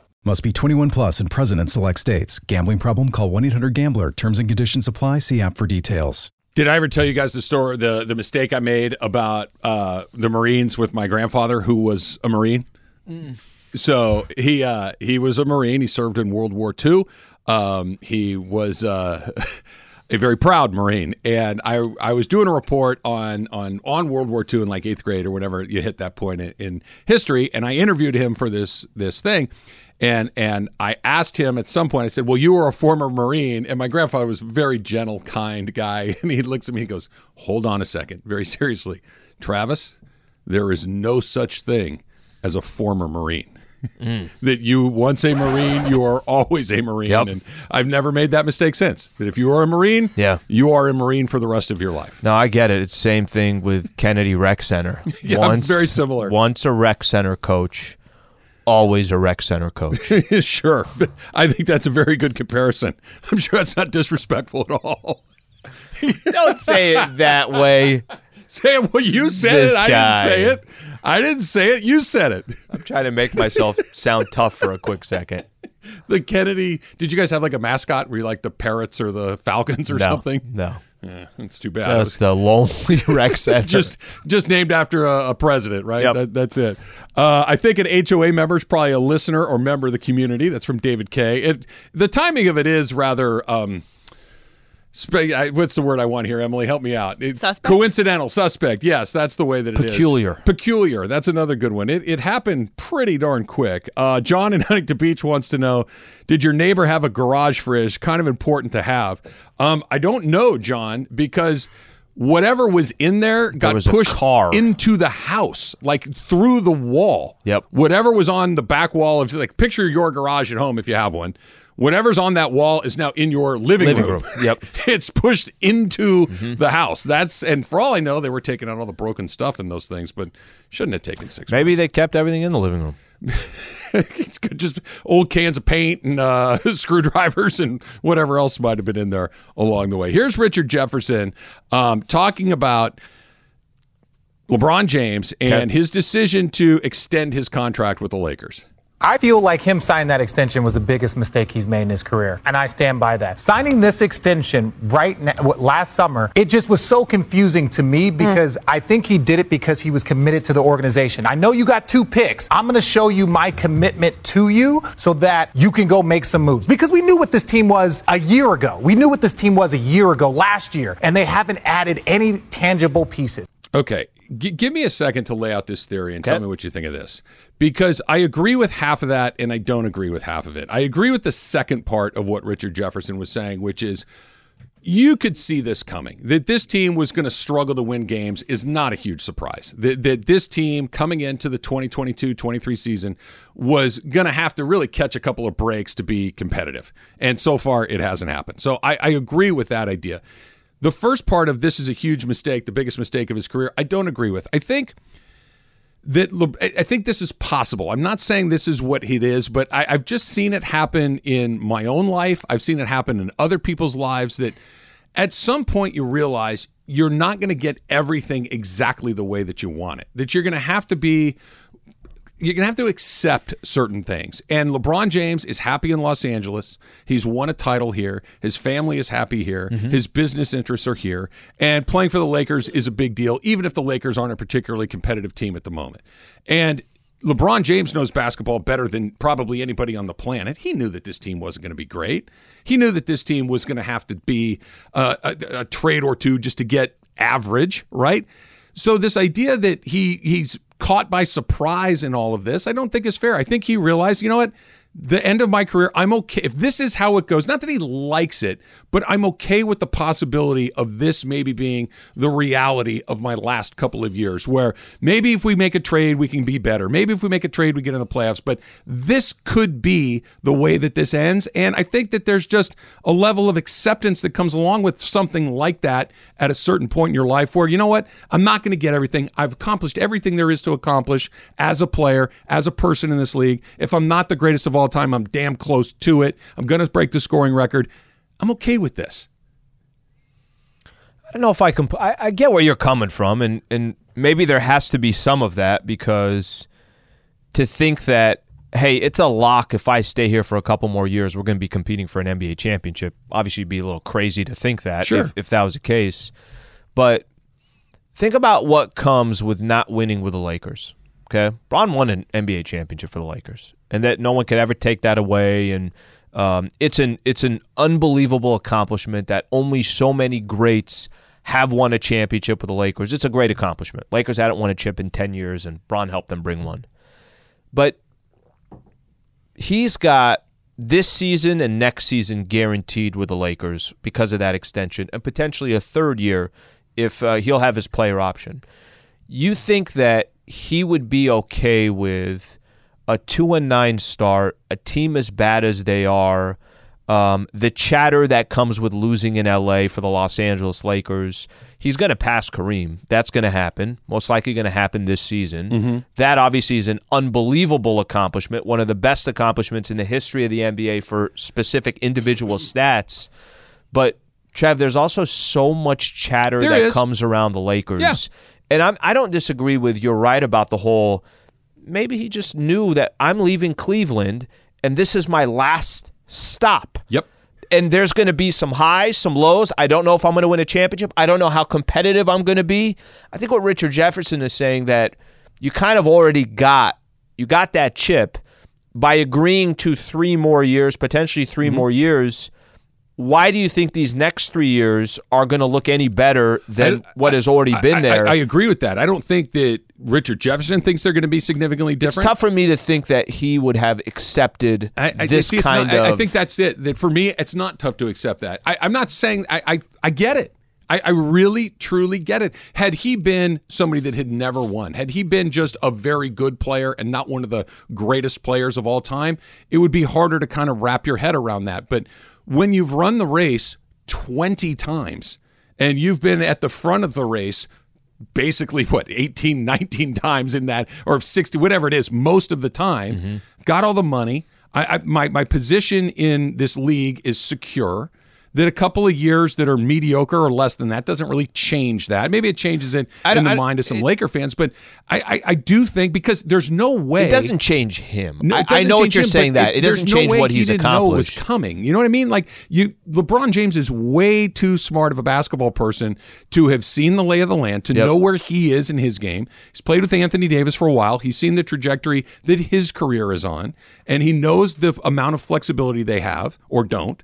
Speaker 5: Must be 21 plus and present in select states. Gambling problem? Call 1 800 Gambler. Terms and conditions apply. See app for details.
Speaker 1: Did I ever tell you guys the story, the the mistake I made about uh, the Marines with my grandfather, who was a Marine? So he uh, he was a Marine. He served in World War II. Um, he was uh, *laughs* a very proud Marine, and I I was doing a report on on on World War II in like eighth grade or whatever you hit that point in, in history, and I interviewed him for this this thing. And and I asked him at some point. I said, "Well, you were a former Marine." And my grandfather was a very gentle, kind guy. *laughs* And he looks at me. He goes, "Hold on a second, very seriously, Travis. There is no such thing as a former Marine. *laughs* Mm. that you once a Marine, you are always a Marine.
Speaker 2: Yep.
Speaker 1: And I've never made that mistake since. That if you are a Marine,
Speaker 2: Yeah.
Speaker 1: you are a Marine for the rest of your life.
Speaker 2: No, I get it. It's same thing with Kennedy Rec Center. *laughs*
Speaker 1: Yeah, very similar.
Speaker 2: Once a rec center coach, always a rec center coach. *laughs*
Speaker 1: sure, I think that's a very good comparison. I'm sure that's not disrespectful at all.
Speaker 2: Don't say it that way.
Speaker 1: Say it. Well, you said
Speaker 2: This
Speaker 1: it. I
Speaker 2: guy.
Speaker 1: didn't say it. I didn't say it. You said it.
Speaker 2: I'm trying to make myself sound tough for a quick second.
Speaker 1: The Kennedy. Did you guys have like a mascot? Were you like the parrots or the falcons or
Speaker 2: no,
Speaker 1: something?
Speaker 2: No.
Speaker 1: Yeah, that's too bad.
Speaker 2: Just the lonely *laughs* rec center.
Speaker 1: just just named after a, a president, right?
Speaker 2: Yep.
Speaker 1: That, that's it. Uh, I think an HOA member is probably a listener or member of the community. That's from David K. It, the timing of it is rather. Um, spe- I- what's the word I want here, Emily? Help me out. It-
Speaker 3: Suspect?
Speaker 1: Coincidental, suspect. Yes, that's the way that it is.
Speaker 2: Peculiar.
Speaker 1: Peculiar. That's another good one. It, it happened pretty darn quick. Uh, John in *laughs* Huntington Beach wants to know Did your neighbor have a garage fridge? Kind of important to have. Um, I don't know, John, because whatever was in there got
Speaker 2: was
Speaker 1: pushed
Speaker 2: car.
Speaker 1: into the house, like through the wall.
Speaker 2: Yep.
Speaker 1: Whatever was on the back wall of, like, picture your garage at home if you have one. Whatever's on that wall is now in your living,
Speaker 2: Living
Speaker 1: room.
Speaker 2: room. Yep. *laughs*
Speaker 1: it's pushed into the house. That's and for all I know, they were taking out all the broken stuff and those things, but shouldn't have taken six.
Speaker 2: Maybe they kept everything in the living room.
Speaker 1: it's *laughs* just old cans of paint and uh, *laughs* screwdrivers and whatever else might have been in there along the way. Here's Richard Jefferson um, talking about LeBron James and
Speaker 2: Okay.
Speaker 1: his decision to extend his contract with the Lakers.
Speaker 6: I feel like him signing that extension was the biggest mistake he's made in his career, and I stand by that. Signing this extension right now, last summer, it just was so confusing to me hmm. because I think he did it because he was committed to the organization. I know you got two picks. I'm going to show you my commitment to you so that you can go make some moves because we knew what this team was a year ago. We knew what this team was a year ago, last year, and they haven't added any tangible pieces.
Speaker 1: Okay, G- give me a second to lay out this theory and tell me what you think of this. Because I agree with half of that and I don't agree with half of it. I agree with the second part of what Richard Jefferson was saying, which is you could see this coming. That this team was going to struggle to win games is not a huge surprise. That, that this team coming into the 2022 23 season was going to have to really catch a couple of breaks to be competitive. And so far, it hasn't happened. So I, I agree with that idea. The first part of this is a huge mistake, the biggest mistake of his career, I don't agree with. I think that Le- I think this is possible. I'm not saying this is what it is, but I, I've just seen it happen in my own life. I've seen it happen in other people's lives that at some point you realize you're not going to get everything exactly the way that you want it. That you're going to have to be you're going to have to accept certain things. And LeBron James is happy in Los Angeles. He's won a title here. His family is happy here. His business interests are here. And playing for the Lakers is a big deal, even if the Lakers aren't a particularly competitive team at the moment. And LeBron James knows basketball better than probably anybody on the planet. He knew that this team wasn't going to be great. He knew that this team was going to have to be uh, a, a trade or two just to get average, right? So this idea that he he's caught by surprise in all of this, I don't think is fair. I think he realized, you know what? The end of my career, I'm okay. If this is how it goes, not that he likes it, but I'm okay with the possibility of this maybe being the reality of my last couple of years, where maybe if we make a trade, we can be better. Maybe if we make a trade, we get in the playoffs. But this could be the way that this ends. And I think that there's just a level of acceptance that comes along with something like that at a certain point in your life where, you know what? I'm not going to get everything. I've accomplished everything there is to accomplish as a player, as a person in this league. If I'm not the greatest of all time, I'm damn close to it. I'm going to break the scoring record. I'm okay with this.
Speaker 2: I don't know if I can. I, I get where you're coming from, and and maybe there has to be some of that because to think that hey, it's a lock. If I stay here for a couple more years, we're going to be competing for an NBA championship. Obviously, it'd be a little crazy to think that
Speaker 1: Sure.
Speaker 2: if, if that was the case. But think about what comes with not winning with the Lakers. Okay, Bron won an NBA championship for the Lakers, and that no one could ever take that away. And um, it's an it's an unbelievable accomplishment that only so many greats have won a championship with the Lakers. It's a great accomplishment. Lakers hadn't won a chip in ten years, and Bron helped them bring one. But he's got this season and next season guaranteed with the Lakers because of that extension, and potentially a third year if uh, he'll have his player option. You think that he would be okay with a two and nine start, a team as bad as they are, um, the chatter that comes with losing in LA for the Los Angeles Lakers. He's going to pass Kareem. That's going to happen. Most likely going to happen this season. That obviously is an unbelievable accomplishment, one of the best accomplishments in the history of the NBA for specific individual stats. But Trev, there's also so much chatter
Speaker 1: There
Speaker 2: that
Speaker 1: is.
Speaker 2: comes around the Lakers.
Speaker 1: Yeah.
Speaker 2: And I'm, I don't disagree with you're right about the whole. Maybe he just knew that I'm leaving Cleveland and this is my last stop.
Speaker 1: Yep.
Speaker 2: And there's going to be some highs, some lows. I don't know if I'm going to win a championship. I don't know how competitive I'm going to be. I think what Richard Jefferson is saying that you kind of already got you got that chip by agreeing to 3 more years, potentially 3
Speaker 1: Mm-hmm.
Speaker 2: more years. Why do you think these next 3 years are going to look any better than what has already been
Speaker 1: I-
Speaker 2: there?
Speaker 1: I, I agree with that. I don't think that Richard Jefferson thinks they're going to be significantly different.
Speaker 2: it's tough for me to think that he would have accepted this
Speaker 1: see,
Speaker 2: kind
Speaker 1: not- I-
Speaker 2: of
Speaker 1: I think that's it. That for me, it's not tough to accept that. I, I'm not saying I, I, I get it. I, I really, truly get it. Had he been somebody that had never won, had he been just a very good player and not one of the greatest players of all time, it would be harder to kind of wrap your head around that. But when you've run the race 20 times and you've been at the front of the race basically what 18 *laughs* 19 times in that or 60 whatever it is most of the time mm-hmm. got all the money. I, I my my position in this league is secure that a couple of years that are mediocre or less than that doesn't really change that. Maybe it changes it
Speaker 2: I
Speaker 1: in the mind of some Laker fans, but I, I I do think because there's no way
Speaker 2: it doesn't change him.
Speaker 1: no,
Speaker 2: I,
Speaker 1: it
Speaker 2: I know what you're
Speaker 1: him,
Speaker 2: saying. That it,
Speaker 1: there's
Speaker 2: doesn't
Speaker 1: no
Speaker 2: change
Speaker 1: way
Speaker 2: what
Speaker 1: he
Speaker 2: he's
Speaker 1: didn't know was coming. You know what I mean? Like you, LeBron James is way too smart of a basketball person to have seen the lay of the land, to
Speaker 2: Yep.
Speaker 1: know where he is in his game. He's played with Anthony Davis for a while. He's seen the trajectory that his career is on, and he knows the amount of flexibility they have or don't.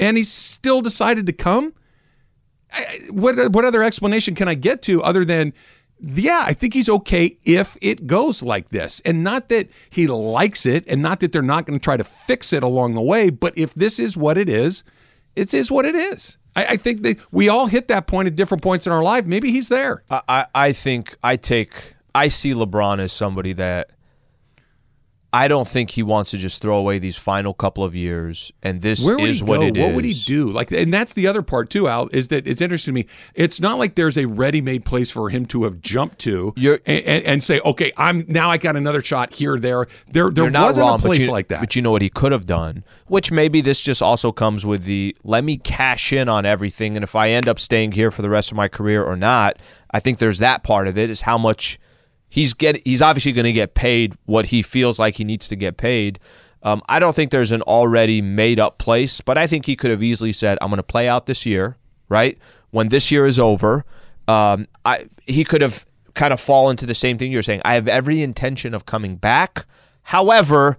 Speaker 1: And he's still decided to come. I- what what other explanation can I get to other than yeah, I think he's okay if it goes like this. And not that he likes it and not that they're not going to try to fix it along the way, but if this is what it is, it is what it is. I, I think that we all hit that point at different points in our life. Maybe he's there.
Speaker 2: I I think I take I see LeBron as somebody that I don't think he wants to just throw away these final couple of years, and this
Speaker 1: Where would
Speaker 2: is
Speaker 1: he
Speaker 2: what
Speaker 1: go?
Speaker 2: it
Speaker 1: what would he do? Like, and that's the other part too, Al. Is that it's interesting to me. It's not like there's a ready-made place for him to have jumped to and, and, and say, okay, I'm now I got another shot here, there. There, there wasn't
Speaker 2: wrong,
Speaker 1: a place
Speaker 2: you,
Speaker 1: like that.
Speaker 2: But you know what he could have done, which maybe this just also comes with the let me cash in on everything, and if I end up staying here for the rest of my career or not, I think there's that part of it is how much he's get. He's obviously going to get paid what he feels like he needs to get paid. Um, I don't think there's an already made up place, but I think he could have easily said, "I'm going to play out this year." Right when this year is over, um, I he could have kind of fallen to the same thing you're saying. I have every intention of coming back. However,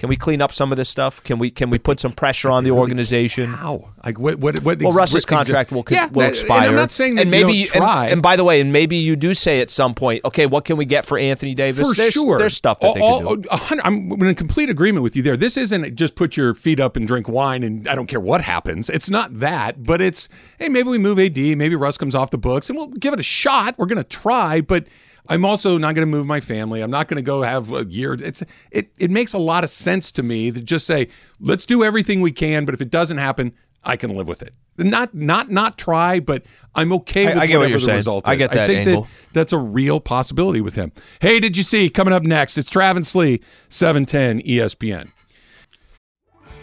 Speaker 2: can we clean up some of this stuff? Can we can we put some pressure on the organization?
Speaker 1: How? Like what? What? what
Speaker 2: Well, Russ's contract will,
Speaker 1: Yeah,
Speaker 2: will expire.
Speaker 1: And I'm not saying that
Speaker 2: and maybe
Speaker 1: you
Speaker 2: and-
Speaker 1: try.
Speaker 2: And, by the way, and maybe you do say at some point, okay, what can we get for Anthony Davis?
Speaker 1: For
Speaker 2: there's,
Speaker 1: sure,
Speaker 2: there's stuff that
Speaker 1: All-
Speaker 2: they
Speaker 1: all-
Speaker 2: can do.
Speaker 1: I'm in complete agreement with you there. This isn't just put your feet up and drink wine, and I don't care what happens. It's not that, but it's hey, maybe we move AD, maybe Russ comes off the books, and we'll give it a shot. We're going to try, but I'm also not going to move my family. I'm not going to go have a year. It's it. It makes a lot of sense to me to just say let's do everything we can, but if it doesn't happen, I can live with it. Not not not try, but I'm okay
Speaker 2: I-
Speaker 1: with
Speaker 2: I get what
Speaker 1: whatever
Speaker 2: you're
Speaker 1: the
Speaker 2: saying.
Speaker 1: result is.
Speaker 2: I get that
Speaker 1: think
Speaker 2: angle.
Speaker 1: that that's a real possibility with him. Hey, did you see coming up next? It's Travis Lee, E 710 ESPN.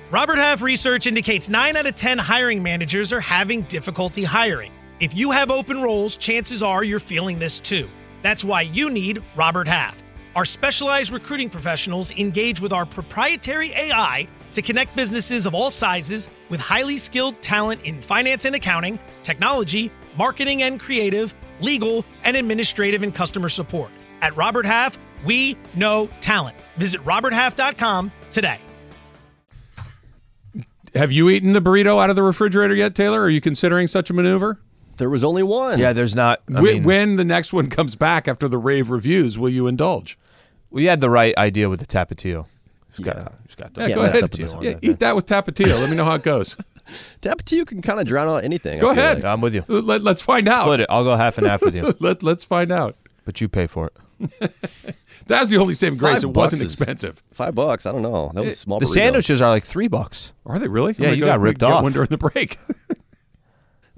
Speaker 7: Robert Half research indicates 9 out of 10 hiring managers are having difficulty hiring. If you have open roles, chances are you're feeling this too. That's why you need Robert Half. Our specialized recruiting professionals engage with our proprietary AI to connect businesses of all sizes with highly skilled talent in finance and accounting, technology, marketing and creative, legal, and administrative and customer support. At Robert Half, we know talent. Visit roberthalf.com today.
Speaker 1: Have you eaten the burrito out of the refrigerator yet, Taylor? Are you considering such a maneuver?
Speaker 4: There was only one.
Speaker 2: Yeah, there's not. I
Speaker 1: Wh-
Speaker 2: mean,
Speaker 1: when the next one comes back after the rave reviews, will you indulge?
Speaker 2: we had the right idea with the Tapatio. He's got,
Speaker 4: Yeah.
Speaker 2: he's
Speaker 1: Yeah, go ahead.
Speaker 4: up with this one.
Speaker 1: Yeah, eat that with tapatio. Let me know how it goes. *laughs*
Speaker 4: Tapatio can kind of drown out anything. I
Speaker 1: Go
Speaker 4: feel
Speaker 1: ahead.
Speaker 4: like.
Speaker 2: I'm with you.
Speaker 1: Let, let's find out.
Speaker 2: Split it. I'll go half and half with you, *laughs*
Speaker 1: Let, let's find out.
Speaker 2: but you pay for it. *laughs*
Speaker 1: that was the only saving grace.
Speaker 4: Five
Speaker 1: It wasn't
Speaker 4: is-
Speaker 1: expensive.
Speaker 4: Five bucks. I don't know. That was a small.
Speaker 2: The
Speaker 4: burrito.
Speaker 2: sandwiches are like three bucks.
Speaker 1: Are they really?
Speaker 2: Yeah,
Speaker 1: oh
Speaker 2: you
Speaker 1: gonna
Speaker 2: got
Speaker 1: go
Speaker 2: ripped
Speaker 1: get
Speaker 2: off.
Speaker 1: one during the break.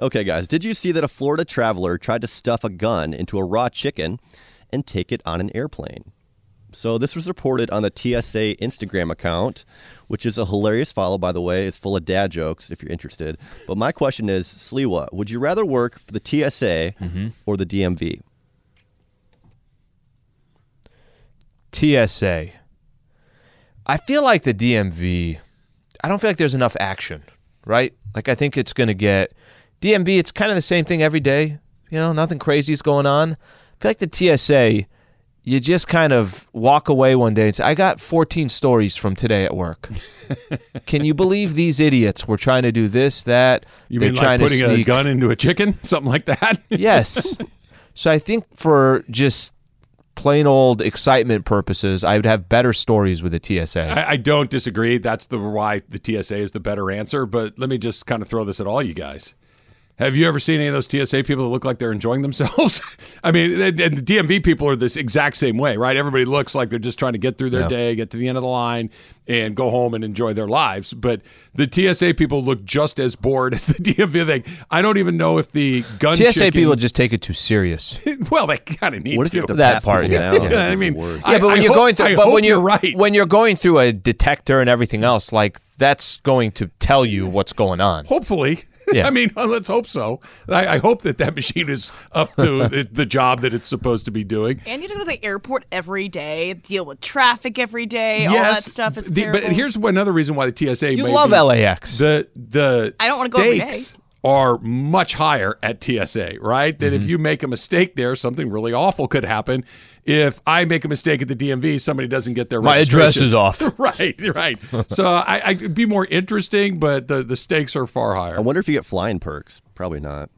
Speaker 4: Okay, guys. Did you see that a Florida traveler tried to stuff a gun into a raw chicken and take it on an airplane? So this was reported on the TSA Instagram account, which is a hilarious follow, by the way. It's full of dad jokes if you're interested. But my question is, Sliwa, would you rather work for the TSA mm-hmm. or the DMV?
Speaker 2: TSA. I feel like the DMV. I don't feel like there's enough action, right? Like I think it's going to get DMV. It's kind of the same thing every day. You know, nothing crazy is going on. I feel like the TSA. You just kind of walk away one day and say, "I got 14 stories from today at work." *laughs* Can you believe these idiots were trying to do this, that?
Speaker 1: You
Speaker 2: They're
Speaker 1: mean
Speaker 2: trying
Speaker 1: like
Speaker 2: to
Speaker 1: putting a gun into a chicken, *laughs* something like that?
Speaker 2: yes. *laughs* So I think for just plain old excitement purposes, I would have better stories with the TSA.
Speaker 1: I, I don't disagree. That's the why the TSA is the better answer. But let me just kind of throw this at all you guys. Have you ever seen any of those TSA people that look like they're enjoying themselves? *laughs* I mean, and and the DMV people are this exact same way, right? Everybody looks like they're just trying to get through their
Speaker 2: Yeah.
Speaker 1: day, get to the end of the line, and go home and enjoy their lives. But the TSA people look just as bored *laughs* as the DMV thing. I don't even know if the gun
Speaker 2: TSA
Speaker 1: chicken-
Speaker 2: people just take it too serious. *laughs*
Speaker 1: well, they kind of need
Speaker 4: What if
Speaker 1: to.
Speaker 4: you have to
Speaker 2: That
Speaker 4: pat
Speaker 2: part,
Speaker 4: people
Speaker 2: yeah.
Speaker 4: down?
Speaker 2: Yeah,
Speaker 4: That's
Speaker 1: I
Speaker 4: a
Speaker 1: mean,
Speaker 2: Yeah, but when
Speaker 1: I
Speaker 2: you're
Speaker 1: hope-
Speaker 2: going through,
Speaker 1: I
Speaker 2: but when you're,
Speaker 1: you're right.
Speaker 2: when you're going through a detector and everything else, like that's going to tell you what's going on.
Speaker 1: Hopefully.
Speaker 2: Yeah. *laughs*
Speaker 1: I mean, let's hope so. I, I hope that that machine is up to *laughs* the, the job that it's supposed to be doing.
Speaker 3: And you have to go to the airport every day, deal with traffic every day, all that stuff is
Speaker 1: the-
Speaker 3: terrible.
Speaker 1: but here's another reason why the TSA.
Speaker 2: You
Speaker 1: may
Speaker 2: love
Speaker 1: be-
Speaker 2: LAX.
Speaker 1: The the
Speaker 3: I don't wanna go every day.
Speaker 1: are much higher at TSA, right? That
Speaker 2: Mm-hmm.
Speaker 1: if you make a mistake there, something really awful could happen. If I make a mistake at the DMV, somebody doesn't get their
Speaker 2: My address is off. *laughs*
Speaker 1: right, right. so I, I it'd be more interesting, but the the stakes are far higher.
Speaker 4: I wonder if you get flying perks. Probably not.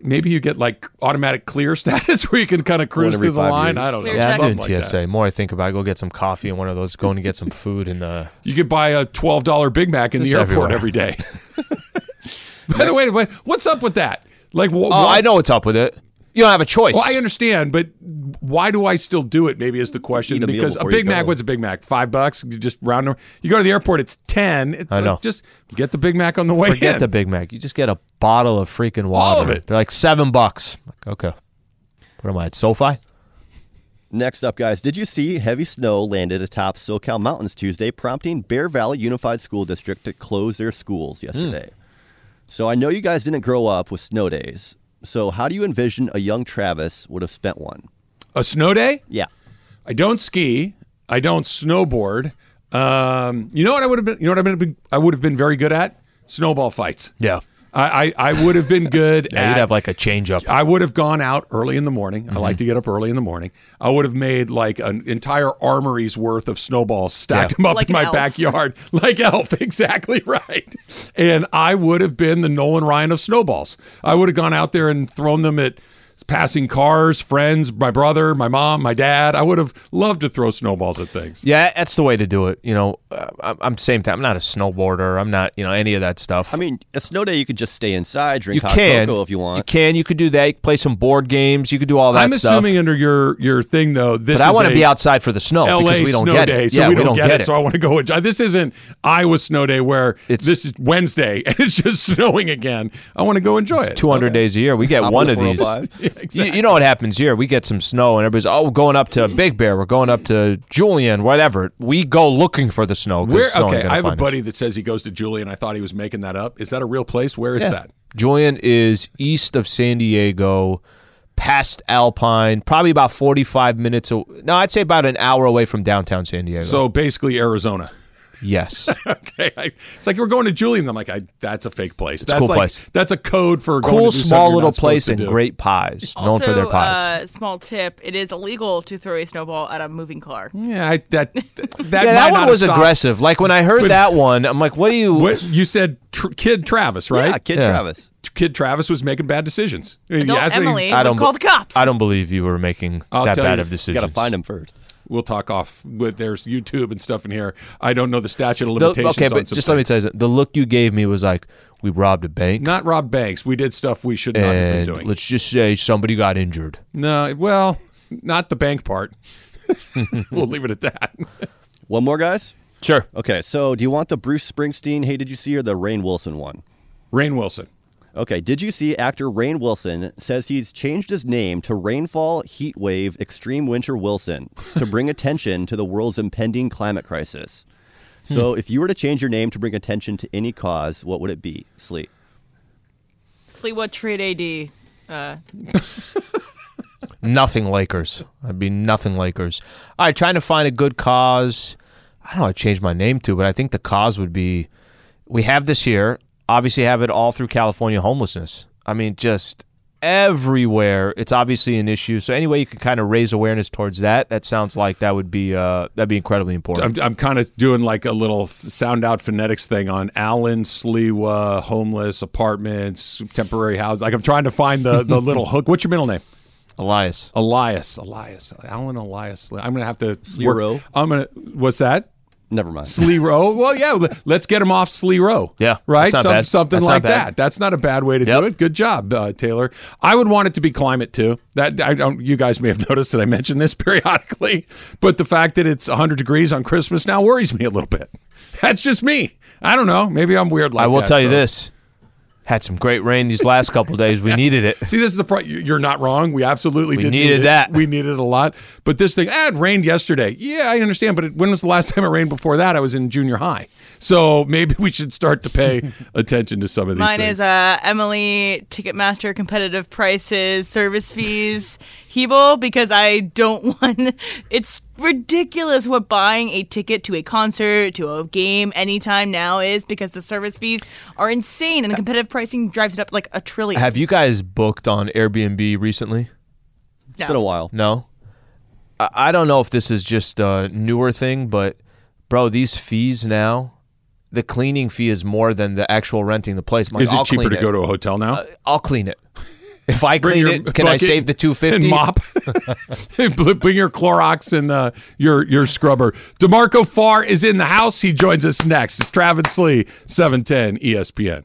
Speaker 1: Maybe you get like automatic clear *laughs* status where you can kind of cruise
Speaker 4: every
Speaker 1: through the
Speaker 4: five
Speaker 1: line.
Speaker 4: years.
Speaker 1: I don't know.
Speaker 2: Yeah, I'm
Speaker 3: check.
Speaker 2: doing
Speaker 1: like
Speaker 2: TSA.
Speaker 1: that.
Speaker 2: More I think about, it, I go get some coffee in one of those, going to get some food, and uh,
Speaker 1: You could buy a twelve dollar Big Mac in
Speaker 2: Just
Speaker 1: the airport
Speaker 2: everywhere.
Speaker 1: every day. *laughs* By the way, wait, what's up with that? Like, wh-
Speaker 2: oh,
Speaker 1: why-
Speaker 2: I know what's up with it. You don't have a choice.
Speaker 1: Well, I understand, but why do I still do it? Maybe is the question
Speaker 4: a
Speaker 1: because a Big Mac.
Speaker 4: go.
Speaker 1: What's a Big Mac? Five bucks. You just round. number. You go to the airport. It's ten. It's
Speaker 2: I
Speaker 1: like,
Speaker 2: know.
Speaker 1: just get the Big Mac on the way
Speaker 2: Forget
Speaker 1: in.
Speaker 2: the Big Mac. You just get a bottle of freaking water.
Speaker 1: All of it.
Speaker 2: They're like seven bucks. Like, okay. What am I at SoFi?
Speaker 4: Next up, guys, did you see heavy snow landed atop SoCal mountains Tuesday, prompting Bear Valley Unified School District to close their schools yesterday? Hmm. So I know you guys didn't grow up with snow days. So how do you envision a young Travis would have spent one?
Speaker 1: a snow day.
Speaker 4: Yeah.
Speaker 1: I don't ski. I don't snowboard. Um, you know what I would have been? You know what I've been? I would have been very good at snowball fights.
Speaker 2: Yeah.
Speaker 1: I I, I would have been good.
Speaker 2: Yeah,
Speaker 1: at,
Speaker 2: you'd have like a change up.
Speaker 1: I would have gone out early in the morning. I like
Speaker 2: Mm-hmm.
Speaker 1: to get up early in the morning. I would have made like an entire armory's worth of snowballs, stacked
Speaker 2: Yeah.
Speaker 1: them up
Speaker 3: Like
Speaker 1: in my
Speaker 3: elf.
Speaker 1: backyard, *laughs* like elf. *laughs* Exactly right. And I would have been the Nolan Ryan of snowballs. I would have gone out there and thrown them at passing cars, friends, my brother, my mom, my dad. I would have loved to throw snowballs at things.
Speaker 2: Yeah, that's the way to do it. You know, uh, I'm, I'm same time. I'm not a snowboarder. I'm not, you know, any of that stuff.
Speaker 4: I mean, a snow day, you could just stay inside, drink
Speaker 2: you
Speaker 4: hot
Speaker 2: can
Speaker 4: cocoa if you want.
Speaker 2: You can. You could do that. You could play some board games. You could do all that
Speaker 1: I'm
Speaker 2: stuff.
Speaker 1: assuming under your your thing though, this
Speaker 2: but I want to be outside for the snow
Speaker 1: LA
Speaker 2: because we don't
Speaker 1: snow
Speaker 2: get
Speaker 1: day,
Speaker 2: it.
Speaker 1: so
Speaker 2: yeah,
Speaker 1: we, don't, get, it, So I want to go. enjoy- This isn't Iowa snow day where
Speaker 2: It's-
Speaker 1: this is Wednesday *laughs* and it's just snowing again. I want to go enjoy it.
Speaker 2: 200 days a year. We get
Speaker 4: Hop
Speaker 2: one
Speaker 4: on
Speaker 2: of these. *laughs*
Speaker 4: 405. *laughs*
Speaker 2: You, you know what happens here? We get some snow, and everybody's oh, we're going up to Big Bear. We're going up to Julian, whatever. We go looking for the snow.
Speaker 1: Where?
Speaker 2: snow
Speaker 1: Okay, I have a
Speaker 2: find us.
Speaker 1: buddy that says he goes to Julian. I thought he was making that up. Is that a real place? Where is
Speaker 2: Yeah.
Speaker 1: that?
Speaker 2: Julian is east of San Diego, past Alpine, probably about 45 minutes. No, I'd say about an hour away from downtown San Diego.
Speaker 1: So basically Arizona.
Speaker 2: Yes. *laughs*
Speaker 1: okay, I, it's like we're going to Julian. I'm like, I, that's a fake place. It's that's
Speaker 2: cool
Speaker 1: like,
Speaker 2: place.
Speaker 1: That's a code for going
Speaker 2: cool,
Speaker 1: to do
Speaker 2: small little place
Speaker 1: to
Speaker 2: and great pies. known
Speaker 3: Also,
Speaker 2: for their pies.
Speaker 3: Uh, small tip: it is illegal to throw a snowball at a moving car.
Speaker 1: Yeah, I, that *laughs* that,
Speaker 2: yeah,
Speaker 1: might
Speaker 2: that one
Speaker 1: have
Speaker 2: was aggressive. Like when I heard
Speaker 1: But-
Speaker 2: that one, I'm like, what do you.
Speaker 1: What you said, tr- kid Travis, right?
Speaker 4: Yeah, Kid
Speaker 2: Yeah.
Speaker 4: Travis.
Speaker 1: Kid Travis was making bad decisions.
Speaker 3: Adult
Speaker 1: ask
Speaker 3: Emily
Speaker 2: I don't
Speaker 3: call the cops.
Speaker 2: I don't believe you were making
Speaker 1: I'll
Speaker 2: that bad
Speaker 1: you,
Speaker 2: of decisions.
Speaker 1: you
Speaker 2: decisions.
Speaker 4: Got to find him first.
Speaker 1: We'll talk off. But there's YouTube and stuff in here. I don't know the statute of
Speaker 2: The-
Speaker 1: limitations.
Speaker 2: okay,
Speaker 1: on
Speaker 2: but
Speaker 1: some
Speaker 2: just let me tell you something. The look you gave me was like, we robbed a bank.
Speaker 1: Not rob banks. We did stuff we should not have been doing.
Speaker 2: let's just say somebody got injured.
Speaker 1: No, well, not the bank part. *laughs* we'll leave it at that.
Speaker 4: One more, guys?
Speaker 2: Sure.
Speaker 4: Okay, so do you want the Bruce Springsteen, hey, did you see, or the Rainn Wilson one?
Speaker 1: Rainn Wilson.
Speaker 4: Okay, did you see actor Rainn Wilson says he's changed his name to Rainfall Heatwave Extreme Winter Wilson to bring *laughs* attention to the world's impending climate crisis. So, if you were to change your name to bring attention to any cause, what would it be? Sleep.
Speaker 3: what trade AD. Uh, *laughs*
Speaker 2: Nothing Lakers. I'd be nothing Lakers. All right, trying to find a good cause. I don't know. I changed my name to, but I think the cause would be. We have this here. Obviously, have it all through California homelessness. I mean, just everywhere. It's obviously an issue. So any way you could kind of raise awareness towards that, that sounds like that would be uh, that'd be incredibly important.
Speaker 1: I'm, I'm kind of doing like a little sound out phonetics thing on Allen, Sliwa, homeless apartments, temporary house. Like I'm trying to find the, the little *laughs* hook. What's your middle name?
Speaker 2: Elias.
Speaker 1: Elias. Elias. Alan Elias. I'm gonna have to
Speaker 4: Slero.
Speaker 1: I'm gonna. What's that?
Speaker 4: Never mind.
Speaker 1: Slee Row. Well, yeah. Let's get him off Slee Row.
Speaker 2: Yeah,
Speaker 1: right. Some-. Something
Speaker 2: That's
Speaker 1: like that. That's not a bad way to
Speaker 2: Yep.
Speaker 1: do it. Good job, uh, Taylor. I would want it to be climate too. That I don't. You guys may have *laughs* noticed that I mention this *laughs* periodically, but the fact that it's 100 degrees on Christmas now worries me a little bit. *laughs* That's just me. I don't know. Maybe I'm weird like
Speaker 2: I will
Speaker 1: that,
Speaker 2: tell you
Speaker 1: so-
Speaker 2: this: had some great rain these last couple days. We needed it.
Speaker 1: See, this is the pro- You're not wrong. We absolutely
Speaker 2: We
Speaker 1: did
Speaker 2: needed
Speaker 1: need it.
Speaker 2: that.
Speaker 1: We needed it a lot. But this thing, ah, it rained yesterday. Yeah, I understand. But it, when was the last time it rained before that? I was in junior high. So maybe we should start to pay *laughs* attention to some of these
Speaker 3: mine
Speaker 1: things.
Speaker 3: is uh, Emily Ticketmaster competitive prices, service fees, Hebel because I don't *laughs* want. It's ridiculous what buying a ticket to a concert to a game anytime now is because the service fees are insane and the competitive pricing drives it up like a trillion.
Speaker 2: Have you guys booked on Airbnb recently?
Speaker 3: no.
Speaker 4: Been a while.
Speaker 2: No. I, I don't know if this is just a newer thing, but bro, these fees now, the cleaning fee is more than the actual renting the place. Like,
Speaker 1: is it
Speaker 2: I'll
Speaker 1: cheaper to
Speaker 2: it.
Speaker 1: go to a hotel now?
Speaker 2: Uh, I'll clean it. If I clean it, can I save the two fifty?
Speaker 1: mop. *laughs* *laughs* Bring your Clorox and uh, your your scrubber. DeMarco Farr is in the house. He joins us next. It's Travis Lee, seven ten ESPN.